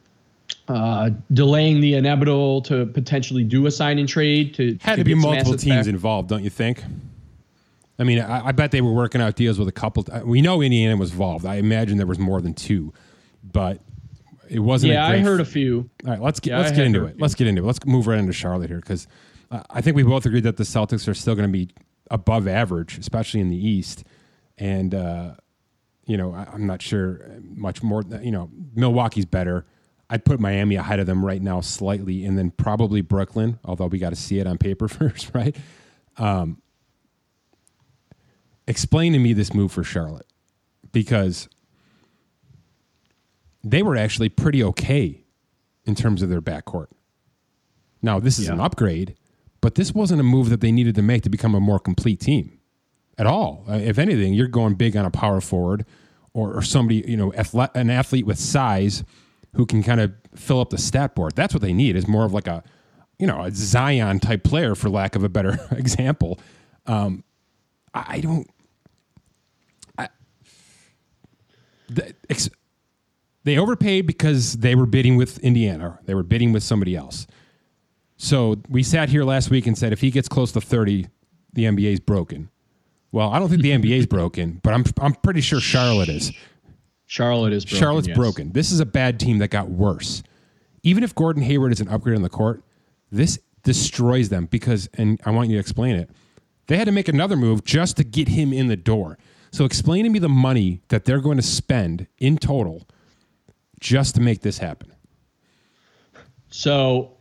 uh, delaying the inevitable to potentially do a sign and trade. To Had to be multiple teams back. involved, don't you think? I mean, I, I bet they were working out deals with a couple. We know Indiana was involved. I imagine there was more than two, but it wasn't. Yeah, I heard a few. All right, let's get Yeah, let's I get into it. Let's get into it. Let's move right into Charlotte here because uh, I think we both agree that the Celtics are still going to be above average, especially in the East. And uh, you know, I, I'm not sure much more. You know, Milwaukee's better. I'd put Miami ahead of them right now slightly, and then probably Brooklyn. Although we got to see it on paper first, right? Um, explain to me this move for Charlotte because they were actually pretty okay in terms of their backcourt. Now, this is an upgrade, but this wasn't a move that they needed to make to become a more complete team at all. Uh, if anything, you're going big on a power forward or, or somebody, you know, an athlete with size who can kind of fill up the stat board. That's what they need is more of like a, you know, a Zion type player, for lack of a better example. Um, I don't. They overpaid because they were bidding with Indiana. They were bidding with somebody else. So we sat here last week and said if he gets close to 30, the NBA is broken. Well, I don't think the NBA is broken, but I'm I'm pretty sure Charlotte is. Charlotte is broken, Charlotte's yes. broken. This is a bad team that got worse. Even if Gordon Hayward is an upgrade on the court, this destroys them because, and I want you to explain it. They had to make another move just to get him in the door. So explain to me the money that they're going to spend in total just to make this happen. So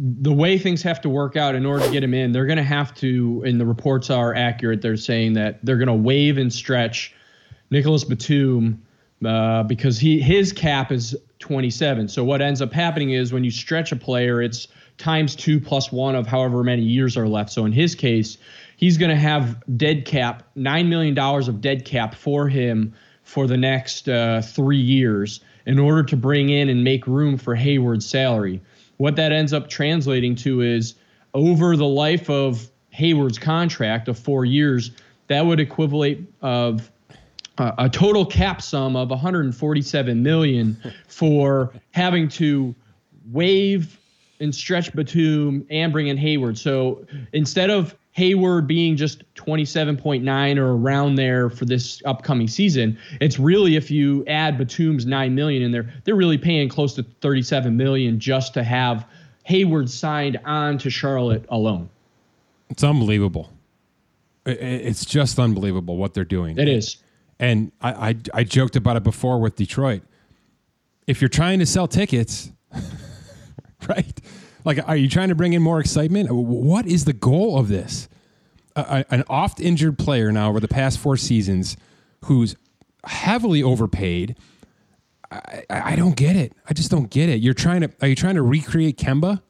the way things have to work out in order to get him in, they're going to have to, and the reports are accurate. They're saying that they're going to waive and stretch Nicolas Batum uh, because he his cap is 27. So what ends up happening is when you stretch a player, it's times two plus one of however many years are left. So in his case, he's going to have dead cap, nine million dollars of dead cap for him for the next uh, three years in order to bring in and make room for Hayward's salary. What that ends up translating to is over the life of Hayward's contract of four years, that would equivalent of uh, a total cap sum of 147 million for having to waive and stretch Batum and bring in Hayward. So instead of Hayward being just 27.9 or around there for this upcoming season, it's really if you add Batum's 9 million in there, they're really paying close to 37 million just to have Hayward signed on to Charlotte alone. It's unbelievable. It's just unbelievable what they're doing. It is. And I, I, I joked about it before with Detroit. If you're trying to sell tickets, right? Like, are you trying to bring in more excitement? What is the goal of this? An oft injured player now over the past four seasons who's heavily overpaid. I, I don't get it. I just don't get it. You're trying to are you trying to recreate Kemba?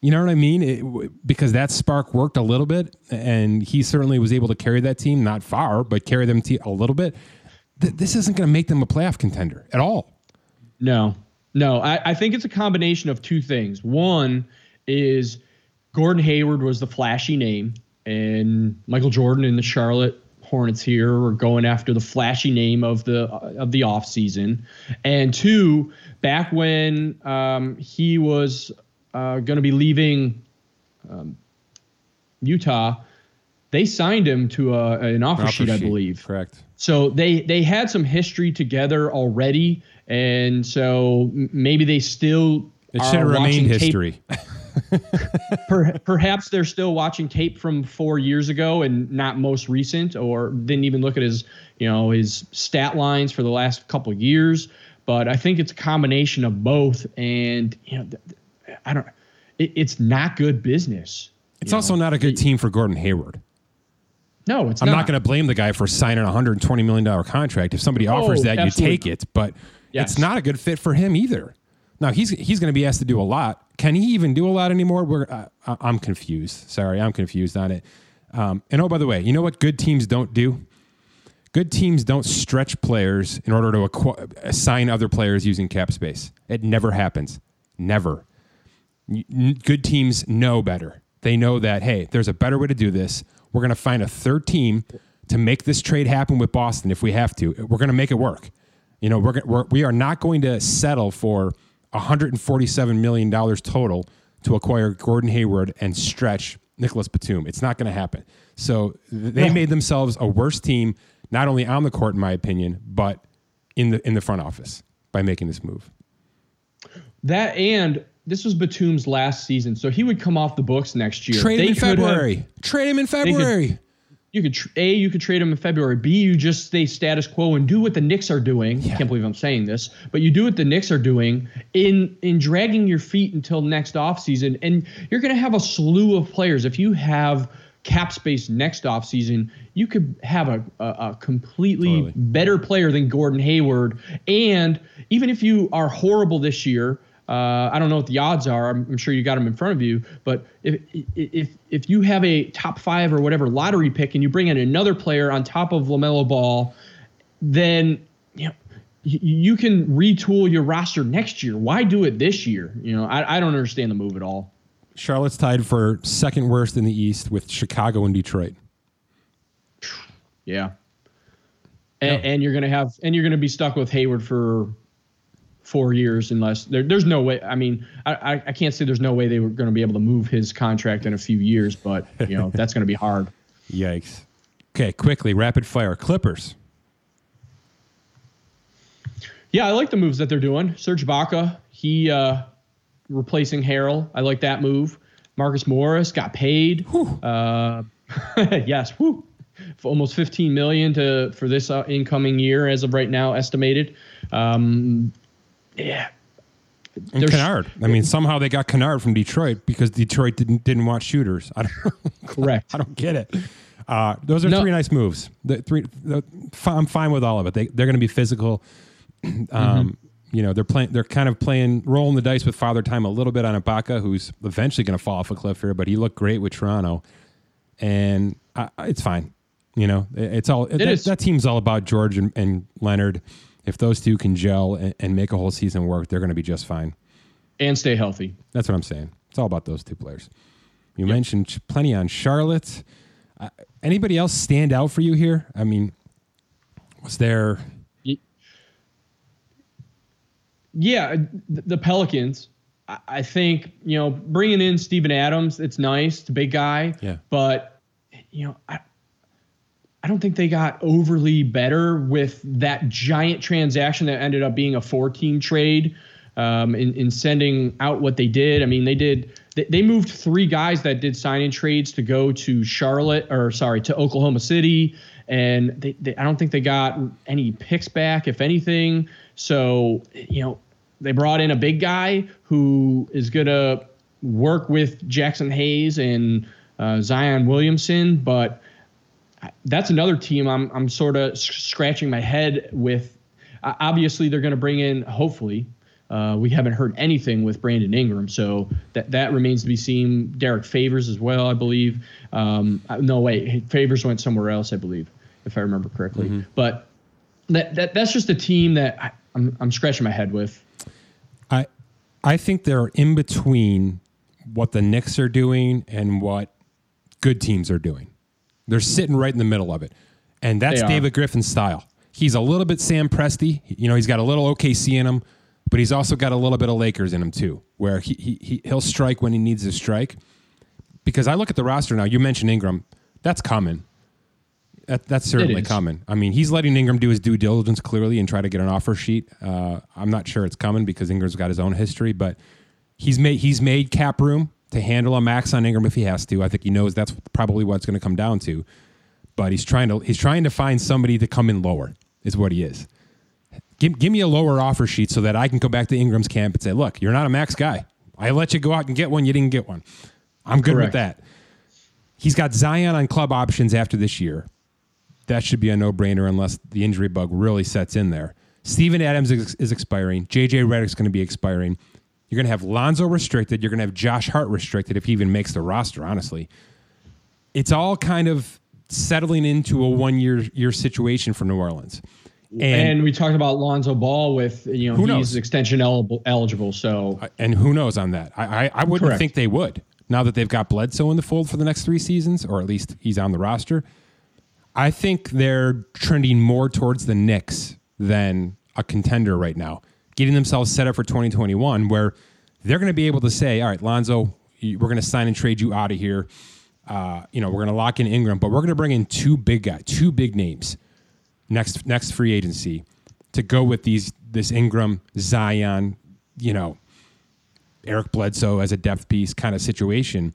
You know what I mean? It, because that spark worked a little bit, and he certainly was able to carry that team, not far, but carry them a little bit. Th- this isn't going to make them a playoff contender at all. No, no. I, I think it's a combination of two things. One is Gordon Hayward was the flashy name, and Michael Jordan and the Charlotte Hornets here are going after the flashy name of the of the offseason. And two, back when um, he was uh, going to be leaving um, Utah, they signed him to a, an offer, Offer sheet, I believe. Correct. So they they had some history together already, and so maybe they still It should watching history. per, perhaps they're still watching tape from four years ago and not most recent, or didn't even look at his you know his stat lines for the last couple of years. But I think it's a combination of both, and you know, I don't. It, it's not good business. It's also know? not a good team for Gordon Hayward. No, it's I'm not, not, going to blame the guy for signing a 120 million dollar contract. If somebody oh, offers that, absolutely you take it. But Yes. it's not a good fit for him either. Now he's he's going to be asked to do a lot. Can he even do a lot anymore? We're, uh, I- I'm confused. Sorry, I'm confused on it. Um, and oh, by the way, you know what good teams don't do? Good teams don't stretch players in order to acqu- assign other players using cap space. It never happens. Never. Good teams know better. They know that hey, there's a better way to do this. We're going to find a third team to make this trade happen with Boston if we have to. We're going to make it work. You know, we're, we're we are not going to settle for 147 million dollars total to acquire Gordon Hayward and stretch Nicolas Batum. It's not going to happen. So th- they made themselves a worse team, not only on the court, in my opinion, but in the in the front office by making this move. that. And this was Batum's last season, so he would come off the books next year. Trade him They in could have- February. Trade him in February. You could tr- a you could trade him in February. B you just stay status quo and do what the Knicks are doing. I can't believe I'm saying this, but you do what the Knicks are doing in in dragging your feet until next offseason. and you're going to have a slew of players. If you have cap space next offseason, you could have a, a, a completely Totally. better player than Gordon Hayward. And even if you are horrible this year, uh, I don't know what the odds are. I'm, I'm sure you got them in front of you. But if if if you have a top five or whatever lottery pick and you bring in another player on top of Lamelo Ball, then you know you can retool your roster next year. Why do it this year? You know, I, I don't understand the move at all. Charlotte's tied for second worst in the East with Chicago and Detroit. Yeah. And, and you're gonna have and you're gonna be stuck with Hayward for four years unless there, there's no way. I mean, I, I, I can't say there's no way they were going to be able to move his contract in a few years, but you know that's going to be hard. Yikes. Okay, quickly, rapid fire. Clippers. Yeah, I like the moves that they're doing. Serge Ibaka, he uh, replacing Harrell. I like that move. Marcus Morris got paid. Uh, yes, whew. For almost 15 million to for this uh, incoming year as of right now estimated. Um, yeah, And There's- Kennard. I mean, somehow they got Kennard from Detroit because Detroit didn't didn't want shooters. I don't, correct. I don't get it. Uh, those are No. three nice moves. The three, the, I'm fine with all of it. They they're going to be physical. um, Mm-hmm. You know, they're playing. They're kind of playing, rolling the dice with Father Time a little bit on Ibaka, who's eventually going to fall off a cliff here. But he looked great with Toronto, and I, it's fine. You know, it- it's all that, is. that team's all about George and, and Leonard. If those two can gel and, and make a whole season work, they're going to be just fine. And stay healthy. That's what I'm saying. It's all about those two players. You mentioned plenty on Charlotte. Uh, anybody else stand out for you here? I mean, was there? Yeah, the Pelicans. I- think you know bringing in Steven Adams. It's nice, the big guy. Yeah. But you know, I, I don't think they got overly better with that giant transaction that ended up being a four team trade. Um, in, in sending out what they did, I mean, they did. They, they moved three guys that did sign in trades to go to Charlotte, or sorry, to Oklahoma City, and they, they I don't think they got any picks back, if anything. So you know, they brought in a big guy who is gonna work with Jaxson Hayes and uh, Zion Williamson, but that's another team I'm I'm sort of scratching my head with. uh, obviously they're going to bring in hopefully. Uh, we haven't heard anything with Brandon Ingram, so that that remains to be seen. Derrick Favors as well, I believe. Um, uh, no, wait, Favors went somewhere else, I believe, if I remember correctly. Mm-hmm. But that, that that's just a team that I, I'm I'm scratching my head with. I I think they're in between what the Knicks are doing and what good teams are doing. They're sitting right in the middle of it. And that's David Griffin's style. He's a little bit Sam Presti. You know, he's got a little OKC in him, but he's also got a little bit of Lakers in him too, where he, he, he he'll strike when he needs to strike. Because I look at the roster now, you mentioned Ingram. That's coming. That, that's certainly coming. I mean, he's letting Ingram do his due diligence clearly and try to get an offer sheet. Uh, I'm not sure it's coming because Ingram's got his own history, but he's made he's made cap room to handle a max on Ingram if he has to. I think he knows that's probably what it's going to come down to. But he's trying to he's trying to find somebody to come in lower is what he is. Give, give me a lower offer sheet so that I can go back to Ingram's camp and say, look, you're not a max guy. I let you go out and get one. You didn't get one. I'm good Correct. with that. He's got Zion on club options after this year that should be a no brainer unless the injury bug really sets in there. Steven Adams is, is expiring. JJ Redick's going to be expiring. You're going to have Lonzo restricted. You're going to have Josh Hart restricted if he even makes the roster, honestly. It's all kind of settling into a one year year situation for New Orleans. And, and, we talked about Lonzo Ball with you know he's knows? extension eligible, eligible. So and who knows on that? I I, I wouldn't Correct. think they would now that they've got Bledsoe in the fold for the next three seasons, or at least he's on the roster. I think they're trending more towards the Knicks than a contender right now, getting themselves set up for 2021, where they're going to be able to say, all right, Lonzo, we're going to sign and trade you out of here. Uh, you know, we're going to lock in Ingram, but we're going to bring in two big guys, two big names next next free agency to go with these this Ingram, Zion, you know, Eric Bledsoe as a depth piece kind of situation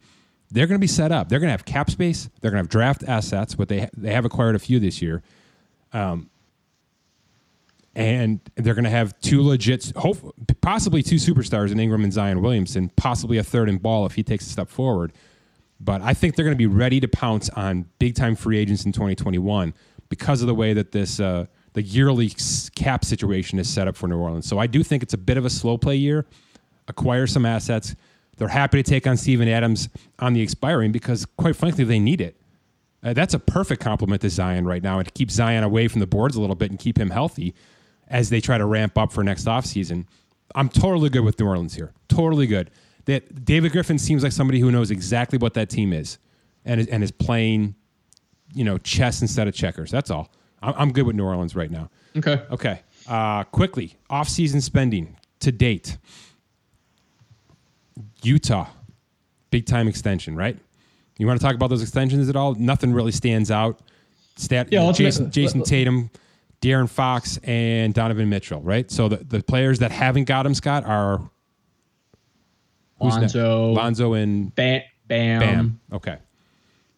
they're going to be set up. They're going to have cap space. They're going to have draft assets, but they they have acquired a few this year. Um, and they're going to have two legit, possibly two superstars in Ingram and Zion Williamson, possibly a third in Ball if he takes a step forward. But I think they're going to be ready to pounce on big time free agents in 2021 because of the way that this uh, the yearly cap situation is set up for New Orleans. So I do think it's a bit of a slow play year. Acquire some assets they're happy to take on Steven Adams on the expiring because, quite frankly, they need it. Uh, that's a perfect compliment to Zion right now and to keep Zion away from the boards a little bit and keep him healthy as they try to ramp up for next offseason. I'm totally good with New Orleans here. Totally good. That David Griffin seems like somebody who knows exactly what that team is and is, and is playing, you know, chess instead of checkers. That's all. I'm, I'm good with New Orleans right now. Okay. Okay. Uh, quickly, off-season spending to date. Utah, big time extension, right? You want to talk about those extensions at all? Nothing really stands out. Stat, yeah, Jayson, Jayson Tatum, De'Aaron Fox, and Donovan Mitchell, right? So the, the players that haven't got him, Scott, are Lonzo, Lonzo, and Bam, Bam. Bam. Okay.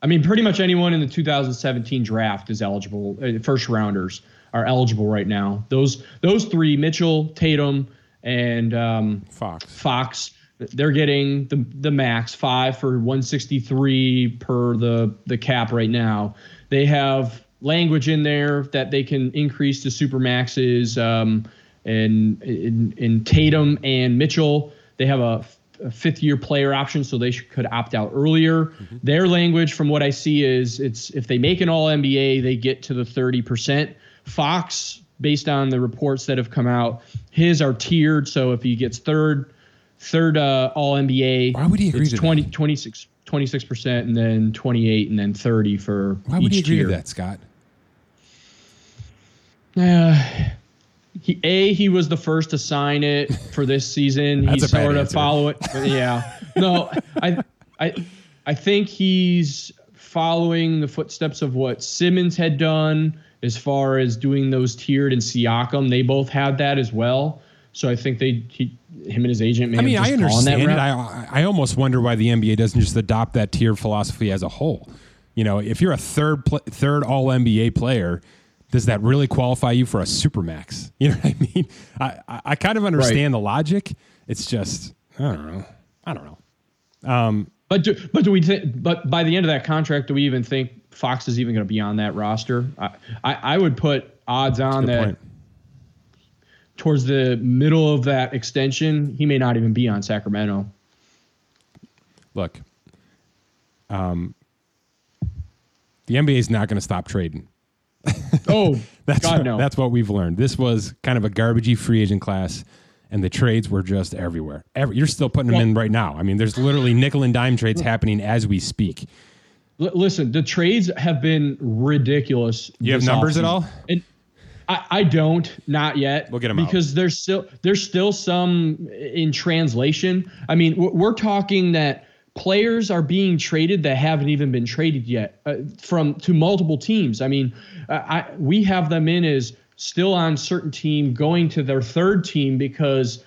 I mean, pretty much anyone in the 2017 draft is eligible. Uh, first rounders are eligible right now. Those those three: Mitchell, Tatum, and um, Fox. Fox they're getting the the max five for 163 per the the cap right now. They have language in there that they can increase to super maxes. Um, and in, in Tatum and Mitchell, they have a, a fifth year player option, so they should, could opt out earlier. Mm-hmm. Their language, from what I see, is it's if they make an All NBA, they get to the 30 percent. Fox, based on the reports that have come out, his are tiered. So if he gets third third uh, All NBA. Why would he agree to 20, that? 26 percent, and then twenty eight, and then thirty for. Why would he agree tier. that, Scott? Uh, he a he was the first to sign it for this season. he's sort of following. It. Yeah, no, I I I think he's following the footsteps of what Simmons had done as far as doing those tiered and Siakam. They both had that as well. So I think they he, him and his agent. May I mean, I understand it. I I almost wonder why the NBA doesn't just adopt that tier philosophy as a whole. You know, if you're a third pl- third All NBA player, does that really qualify you for a supermax? You know what I mean? I I, I kind of understand right. the logic. It's just I don't know. I don't know. Um, but do, but do we? Th- but by the end of that contract, do we even think Fox is even going to be on that roster? I, I, I would put odds on that. Point towards the middle of that extension, he may not even be on Sacramento. Look, um, the NBA is not going to stop trading. Oh, That's God, no. that's what we've learned. This was kind of a garbagey free agent class, and the trades were just everywhere. Every, you're still putting them in right now. I mean, there's literally nickel and dime trades happening as we speak. L- listen, the trades have been ridiculous. You have numbers at all? And I, I don't, not yet. We'll get 'em out. because there's still there's still some in translation. I mean, we're, we're talking that players are being traded that haven't even been traded yet uh, from to multiple teams. I mean, uh, I we have them in as still on certain team going to their third team because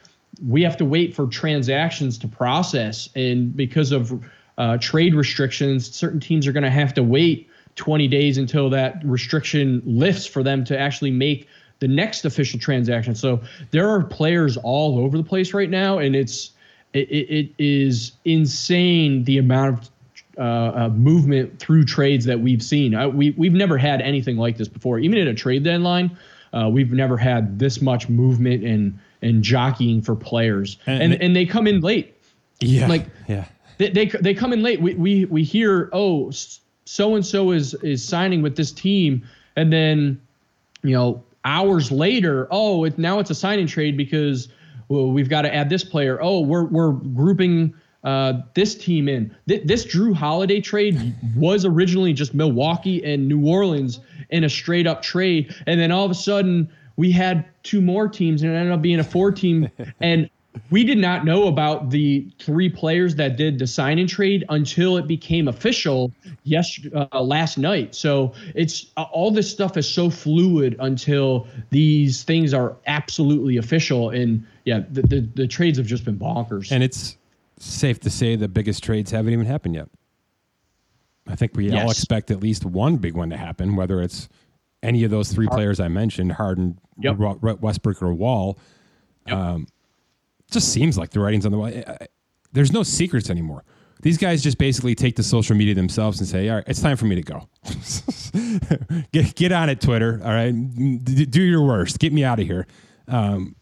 we have to wait for transactions to process and because of uh, trade restrictions certain teams are going to have to wait 20 days until that restriction lifts for them to actually make the next official transaction so there are players all over the place right now and it's it, it, is insane the amount of uh, uh, movement through trades that we've seen. Uh, we we've never had anything like this before. Even at a trade deadline, uh, we've never had this much movement and and jockeying for players. And- And and, they come in late. Yeah, Like- yeah, They they, they come in late. We we we hear oh so and so is is signing with this team, and then you know hours later oh it, now it's a signing trade because well, we've got to add this player. Oh, we're we're grouping uh, this team in. Th- this Jrue Holiday trade was originally just Milwaukee and New Orleans in a straight up trade, and then all of a sudden we had two more teams, and it ended up being a four team. and we did not know about the three players that did the sign and trade until it became official yes uh, last night. So it's uh, all this stuff is so fluid until these things are absolutely official. And yeah, the the, the trades have just been bonkers. and it's safe to say the biggest trades haven't even happened yet. I think we all expect at least one big one to happen, whether it's any of those three players I mentioned, Harden, Yep. Ro- Ro- Westbrook, or Wall. Um, it just seems like the writing's on the wall. There's no secrets anymore. These guys just basically take to social media themselves and say, "All right, it's time for me to go. get get on it, Twitter. All right, D- do your worst. Get me out of here." Um,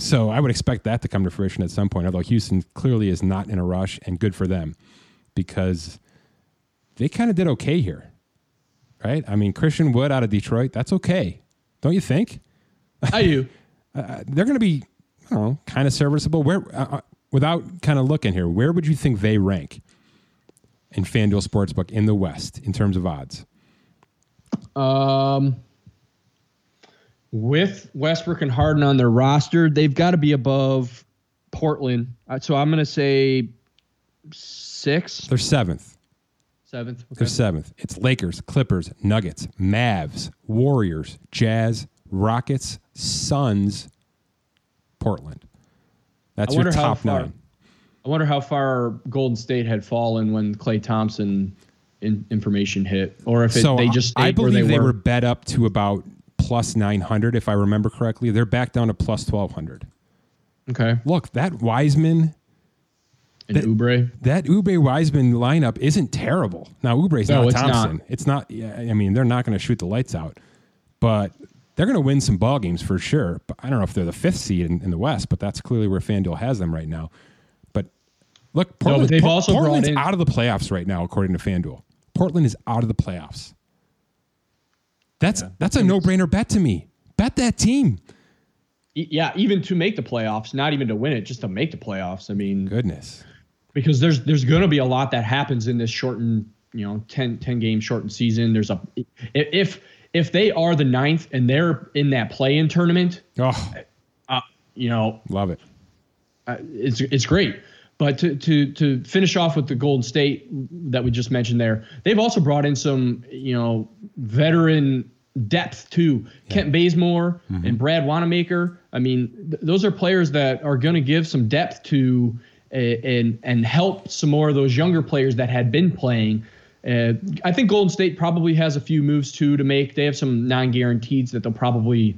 so I would expect that to come to fruition at some point. Although Houston clearly is not in a rush, and good for them because they kind of did okay here, right? I mean, Christian Wood out of Detroit, that's okay, don't you think? I do. Uh, they're going to be, I don't know, kind of serviceable. Where, uh, uh, without kind of looking here, where would you think they rank in FanDuel Sportsbook in the West in terms of odds? Um, with Westbrook and Harden on their roster, they've got to be above Portland. Uh, So I'm going to say six. They're seventh. seventh. They're seventh. It's Lakers, Clippers, Nuggets, Mavs, Warriors, Jazz, Rockets, Suns, Portland. That's your top far- nine. I wonder how far Golden State had fallen when Klay Thompson in, information hit, or if it, so they just I believe they, they, were. were bet up to about plus 900 if I remember correctly. They're back down to plus 1200. Okay, Look, that Wiseman, and Oubre. that Oubre Wiseman lineup isn't terrible. Now Oubre's No, not it's not. Thompson. It's not. yeah, I mean, they're not going to shoot the lights out, but they're going to win some ball games for sure. But I don't know if they're the fifth seed in, in the West, but that's clearly where FanDuel has them right now. But look, Portland, they've Por- also Portland's in- out of the playoffs right now, according to FanDuel. Portland is out of the playoffs. That's that's a no brainer bet to me. Bet that team. Yeah, even to make the playoffs, not even to win it, just to make the playoffs. I mean, Goodness. because there's there's going to be a lot that happens in this shortened, you know, 10, 10 game shortened season. There's a if if they are the ninth and they're in that play-in tournament, Oh, uh, you know, love it. uh, it's it's great. But to to to finish off with the Golden State that we just mentioned there, they've also brought in some you know veteran depth too. Kent Bazemore and Brad Wanamaker. I mean, th- those are players that are going to give some depth to uh, and and help some more of those younger players that had been playing. Uh, I think Golden State probably has a few moves too to make. They have some non-guarantees that they'll probably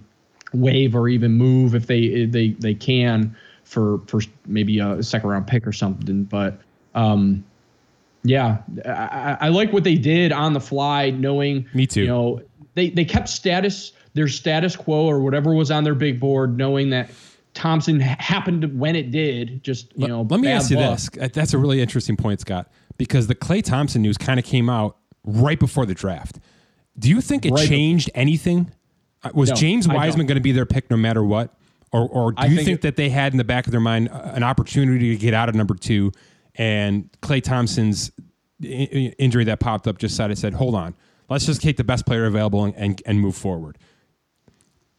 waive or even move if they if they they can for for maybe a second round pick or something. But um, yeah, I, I- like what they did on the fly, knowing Me too. You know, they they kept status. their status quo or whatever was on their big board, knowing that Thompson happened when it did. Just you know, let me ask you luck. this. That's a really interesting point, Scott, because the Klay Thompson news kind of came out right before the draft. Do you think it Right changed anything? Uh, Was No, James Wiseman going to be their pick no matter what? Or, or do I you think think, it- that they had in the back of their mind uh, an opportunity to get out of number two and Klay Thompson's i- i- injury that popped up just said, said, hold on, let's just take the best player available and, and, and move forward?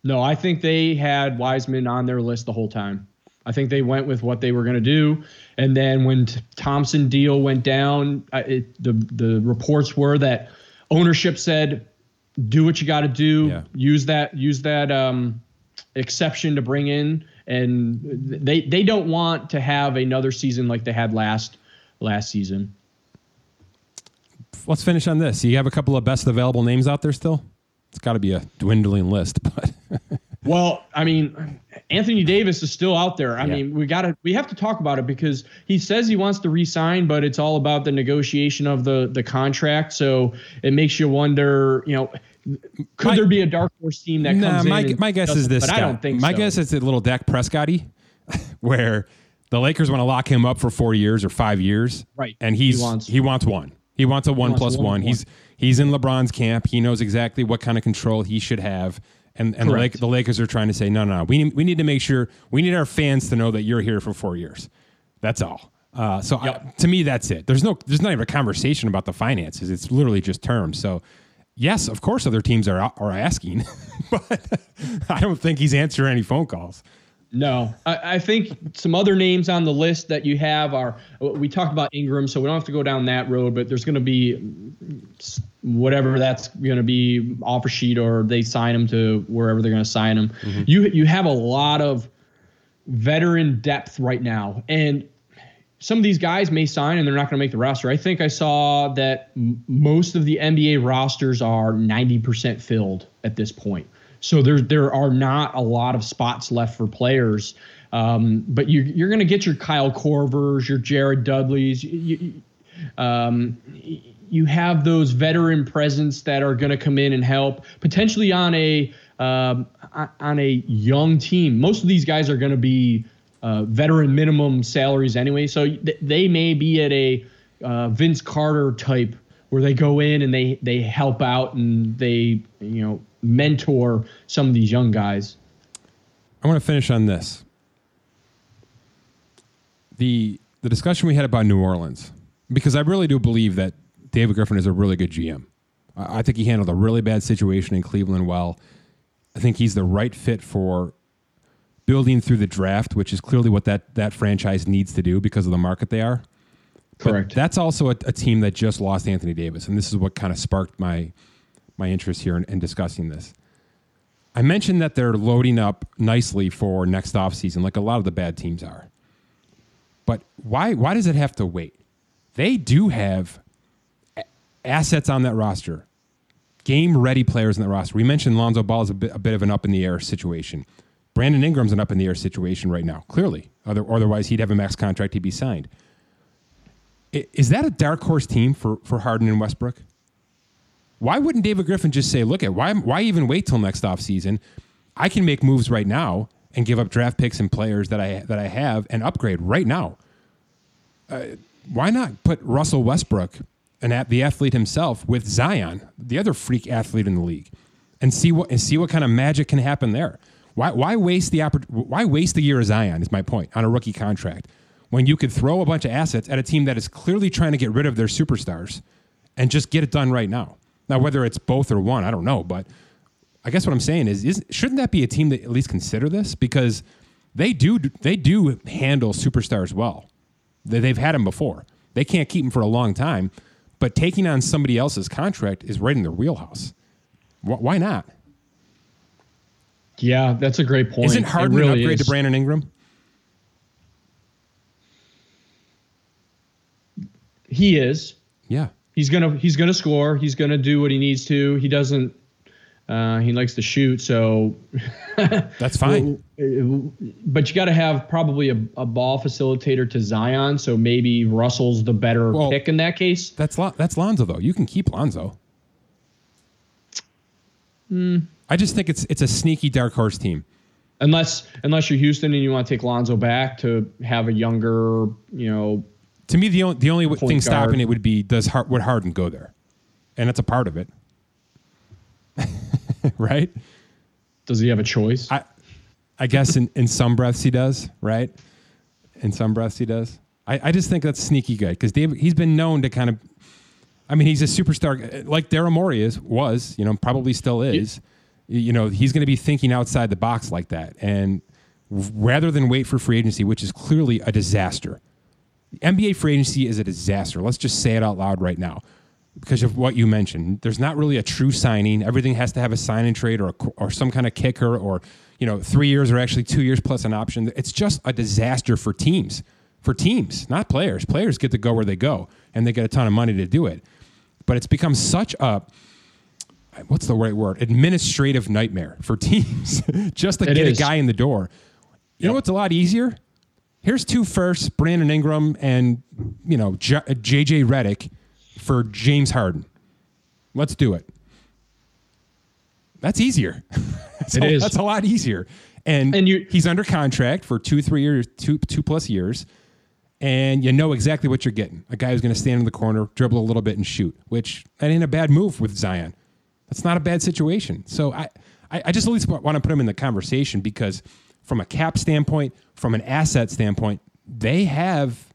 No, I think they had Wiseman on their list the whole time. I think they went with what they were going to do, and then when Thompson deal went down, I, it, the the reports were that ownership said, "Do what you got to do. Yeah. Use that use that um, exception to bring in." And they they don't want to have another season like they had last last season. Let's finish on this. You have a couple of best available names out there still? It's got to be a dwindling list, but Well, I mean, Anthony Davis is still out there. I Yeah. mean, we got to we have to talk about it because he says he wants to resign, but it's all about the negotiation of the the contract. So it makes you wonder, you know, could My- there be a dark horse team that Nah, comes my, in? my guess is this. but I don't think My so. guess is a little Dak Prescotty, where the Lakers want to lock him up for four years or five years, Right. And he's He wants- he wants one. He wants a one wants plus one, one. one. He's he's in LeBron's camp. He knows exactly what kind of control he should have. And and the, Lake, the Lakers are trying to say no, no, no. We need, we need to make sure we need our fans to know that you're here for four years. That's all. Uh, so I- to me, that's it. There's no there's not even a conversation about the finances. It's literally just terms. So. Yes, of course, other teams are are asking, but I don't think he's answering any phone calls. No, I, I think some other names on the list that you have are we talked about Ingram, so we don't have to go down that road. But there's going to be mm, whatever that's going to be offer sheet, or they sign him to wherever they're going to sign him. Mm-hmm. You you have a lot of veteran depth right now, and some of these guys may sign and they're not going to make the roster. I think I saw that m- most of the NBA rosters are 90% filled at this point. So there there are not a lot of spots left for players. Um, but you, you're going to get your Kyle Korvers, your Jared Dudleys. You, um, you have those veteran presence that are going to come in and help potentially on a um, on a young team. Most of these guys are going to be uh, veteran minimum salaries anyway, so th- they may be at a uh, Vince Carter type where they go in and they they help out and they you know mentor some of these young guys. I want to finish on this. The the discussion we had about New Orleans, because I really do believe that David Griffin is a really good GM. I I think he handled a really bad situation in Cleveland well. I think he's the right fit for building through the draft, which is clearly what that that franchise needs to do because of the market they are. But Correct. that's also a, a team that just lost Anthony Davis, and this is what kind of sparked my my interest here in, in discussing this. I mentioned that they're loading up nicely for next offseason, like a lot of the bad teams are. But why why does it have to wait? They do have assets on that roster, game ready players in that roster. We mentioned Lonzo Ball is a bit, a bit of an up in the air situation. Brandon Ingram's an up in the air situation right now, clearly. Other, otherwise, he'd have a max contract he'd be signed. Is that a dark horse team for, for Harden and Westbrook? Why wouldn't David Griffin just say, look at why why even wait till next offseason? I can make moves right now and give up draft picks and players that I that I have and upgrade right now. Uh, why not put Russell Westbrook, an at the athlete himself, with Zion, the other freak athlete in the league, and see what and see what kind of magic can happen there? Why why waste the why waste the year of Zion? Is my point on a rookie contract when you could throw a bunch of assets at a team that is clearly trying to get rid of their superstars and just get it done right now. Now, whether it's both or one, I don't know, but I guess what I'm saying is, is shouldn't that be a team that at least consider this because they do they do handle superstars well. They- They've had them before. They can't keep them for a long time, but taking on somebody else's contract is right in their wheelhouse. Why not? Yeah, that's a great point. Isn't It Harden really an upgrade is. to Brandon Ingram? He is. Yeah. He's gonna he's gonna score. He's gonna do what he needs to. He doesn't. Uh, he likes to shoot, so That's fine. but you got to have probably a, a ball facilitator to Zion. So maybe Russell's the better Well- pick in that case. That's Lon- that's Lonzo though. You can keep Lonzo. Mm. I just think it's it's a sneaky dark horse team. Unless unless you're Houston and you want to take Lonzo back to have a younger, you know. To me, the only the only thing guard. stopping it would be does Har- would Harden go there, and that's a part of it, right? Does he have a choice? I I guess in, in some breaths he does, right? In some breaths he does. I, I just think that's sneaky good because Dave he's been known to kind of I mean he's a superstar uh, like Daryl Morey is was, you know, probably still is. You know, he's going to be thinking outside the box like that. And rather than wait for free agency, which is clearly a disaster. NBA free agency is a disaster. Let's just say it out loud right now because of what you mentioned. There's not really a true signing. Everything has to have a sign and trade or a, or some kind of kicker or you know three years or actually two years plus an option. It's just a disaster for teams. For teams, not players. Players get to go where they go and they get a ton of money to do it. But it's become such a what's the right word? Administrative nightmare for teams just to It get is. a guy in the door. You know Yep. what's a lot easier? Here's two firsts, Brandon Ingram and you know J- uh, JJ Redick for James Harden. Let's do it. That's easier. that's It a, is. That's a lot easier. And, And you- he's under contract for two, three years, two, two plus years. And you know exactly what you're getting. A guy who's going to stand in the corner, dribble a little bit, and shoot, which that ain't a bad move with Zion. That's not a bad situation. So I, I, I just at least want to put him in the conversation because from a cap standpoint, from an asset standpoint, they have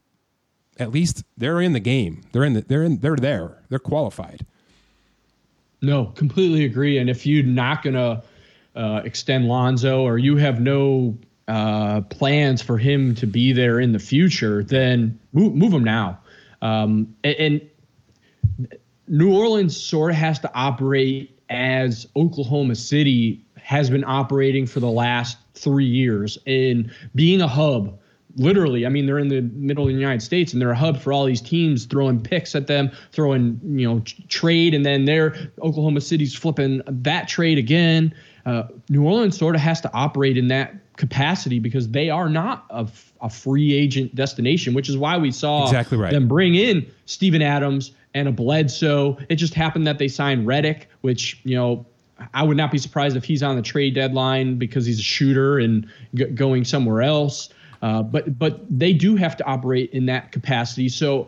at least they're in the game. They're in the, they're in they're there. They're qualified. No, completely agree. And if you're not to uh, extend Lonzo or you have no uh, plans for him to be there in the future, then move, move him now. Um, and, and New Orleans sort of has to operate as Oklahoma City has been operating for the last three years in being a hub. Literally, I mean, they're in the middle of the United States and they're a hub for all these teams throwing picks at them, throwing, you know, trade, and then they're Oklahoma City's flipping that trade again. Uh, New Orleans sort of has to operate in that capacity because they are not a, f- a free agent destination, which is why we saw Exactly right. them bring in Steven Adams and a Bledsoe. It just happened that they signed Redick, which, you know, I would not be surprised if he's on the trade deadline because he's a shooter and g- going somewhere else. Uh, but but they do have to operate in that capacity. So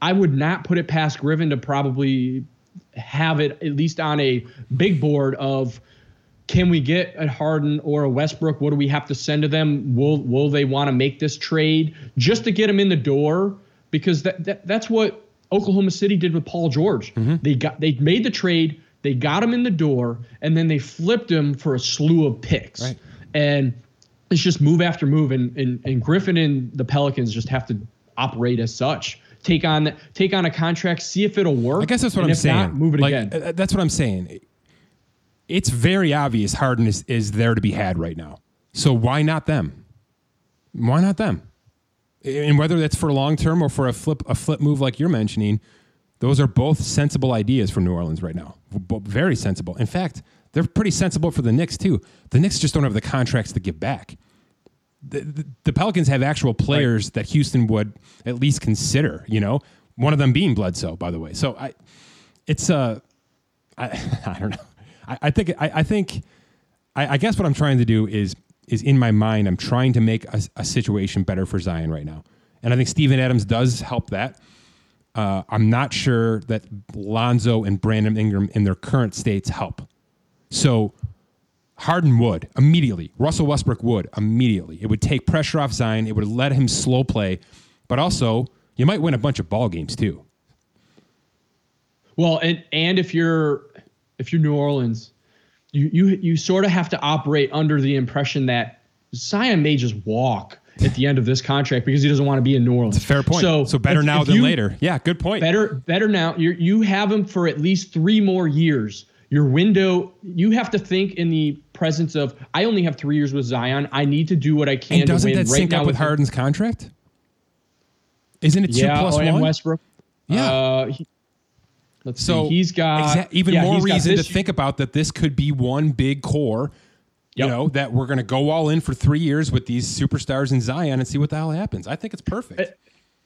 I would not put it past Griffin to probably have it at least on a big board of can we get a Harden or a Westbrook? What do we have to send to them? Will will they want to make this trade just to get him in the door? Because that, that that's what Oklahoma City did with Paul George. They got they made the trade, they got him in the door, and then they flipped him for a slew of picks. Right. And it's just move after move, and, and and Griffin and the Pelicans just have to operate as such. Take on take on a contract, see if it'll work. I guess that's what I'm saying. Not, move it Like, again. uh, That's what I'm saying. It's very obvious Harden is, is there to be had right now. So why not them? Why not them? And whether that's for long term or for a flip a flip move like you're mentioning, those are both sensible ideas for New Orleans right now. Very sensible. In fact, they're pretty sensible for the Knicks too. The Knicks just don't have the contracts to give back. The, the, the Pelicans have actual players that Houston would at least consider. You know, one of them being Bledsoe, by the way. So I, it's uh, I, I don't know. I, I think I, I think I, I guess what I'm trying to do is is in my mind I'm trying to make a, a situation better for Zion right now, and I think Steven Adams does help that. Uh, I'm not sure that Lonzo and Brandon Ingram in their current states help. So Harden would immediately. Russell Westbrook would immediately. It would take pressure off Zion. It would let him slow play, but also you might win a bunch of ball games too. Well, and and if you're if you're New Orleans, you you you sort of have to operate under the impression that Zion may just walk at the end of this contract because he doesn't want to be in New Orleans. Fair point. So, So better if- now if than you- later. Yeah, good point. Better better now. You you have him for at least three more years. Your window, you have to think in the presence of I only have three years with Zion. I need to do what I can And doesn't to win that right sync now up with him. Harden's contract? Isn't it two Yeah, plus oh, one? Westbrook. Yeah. Uh, he- let's So see. He's got exa- even yeah, more reason to think about that this could be one big core. You know that we're going to go all in for three years with these superstars in Zion and see what the hell happens. I think it's perfect.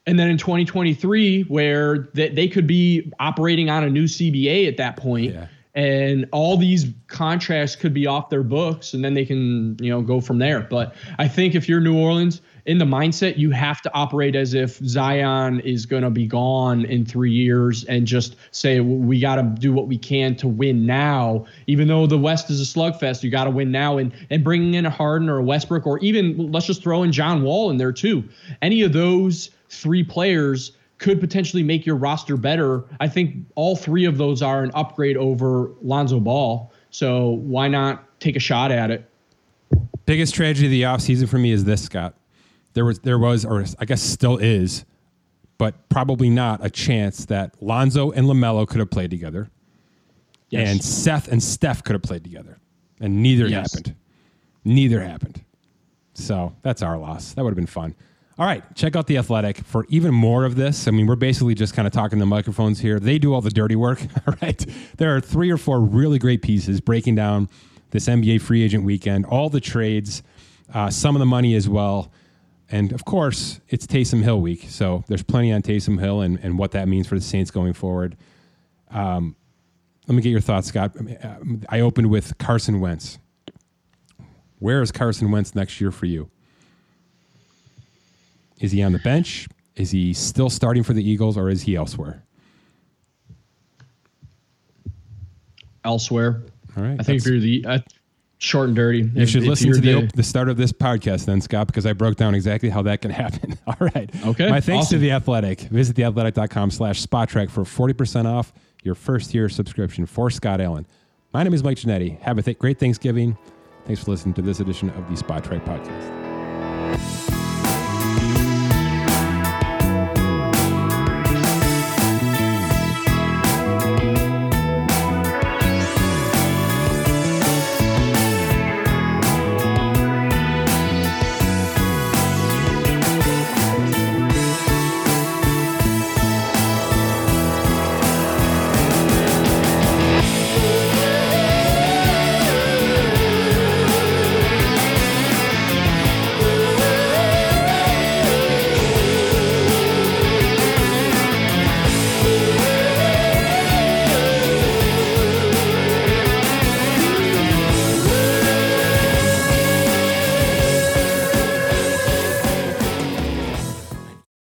And then in 2023, where they, they could be operating on a new CBA at that point, Yeah. and all these contracts could be off their books and then they can you know go from there but i think if you're new orleans in the mindset you have to operate as if zion is going to be gone in three years and just say we got to do what we can to win now even though the west is a slugfest you got to win now and and bringing in a harden or a westbrook or even let's just throw in john wall in there too any of those three players could potentially make your roster better. I think all three of those are an upgrade over Lonzo Ball. So why not take a shot at it? Biggest tragedy of the offseason for me is this, Scott. There was there was or I guess still is, but probably not a chance that Lonzo and LaMelo could have played together. Yes. And Seth and Steph could have played together. And neither yes. happened. Neither happened. So that's our loss. That would have been fun. All right, check out The Athletic for even more of this. I mean, we're basically just kind of talking the microphones here. They do all the dirty work. All right. There are three or four really great pieces breaking down this NBA free agent weekend, all the trades, uh, some of the money as well. And of course, it's Taysom Hill week. So there's plenty on Taysom Hill and, and what that means for the Saints going forward. Um, let me get your thoughts, Scott. I opened with Carson Wentz. Where is Carson Wentz next year for you? Is he on the bench? Is he still starting for the Eagles, or is he elsewhere? Elsewhere. All right. I think if you're the uh, short and dirty, you if, should if listen to the, the, the start of this podcast then, Scott, because I broke down exactly how that can happen. All right. Okay. My thanks awesome. to the Athletic. Visit theathletic.com slash Spotrac for forty percent off your first year subscription for Scott Allen. My name is Mike Ginnitti. Have a th- great Thanksgiving. Thanks for listening to this edition of the Spotrac podcast.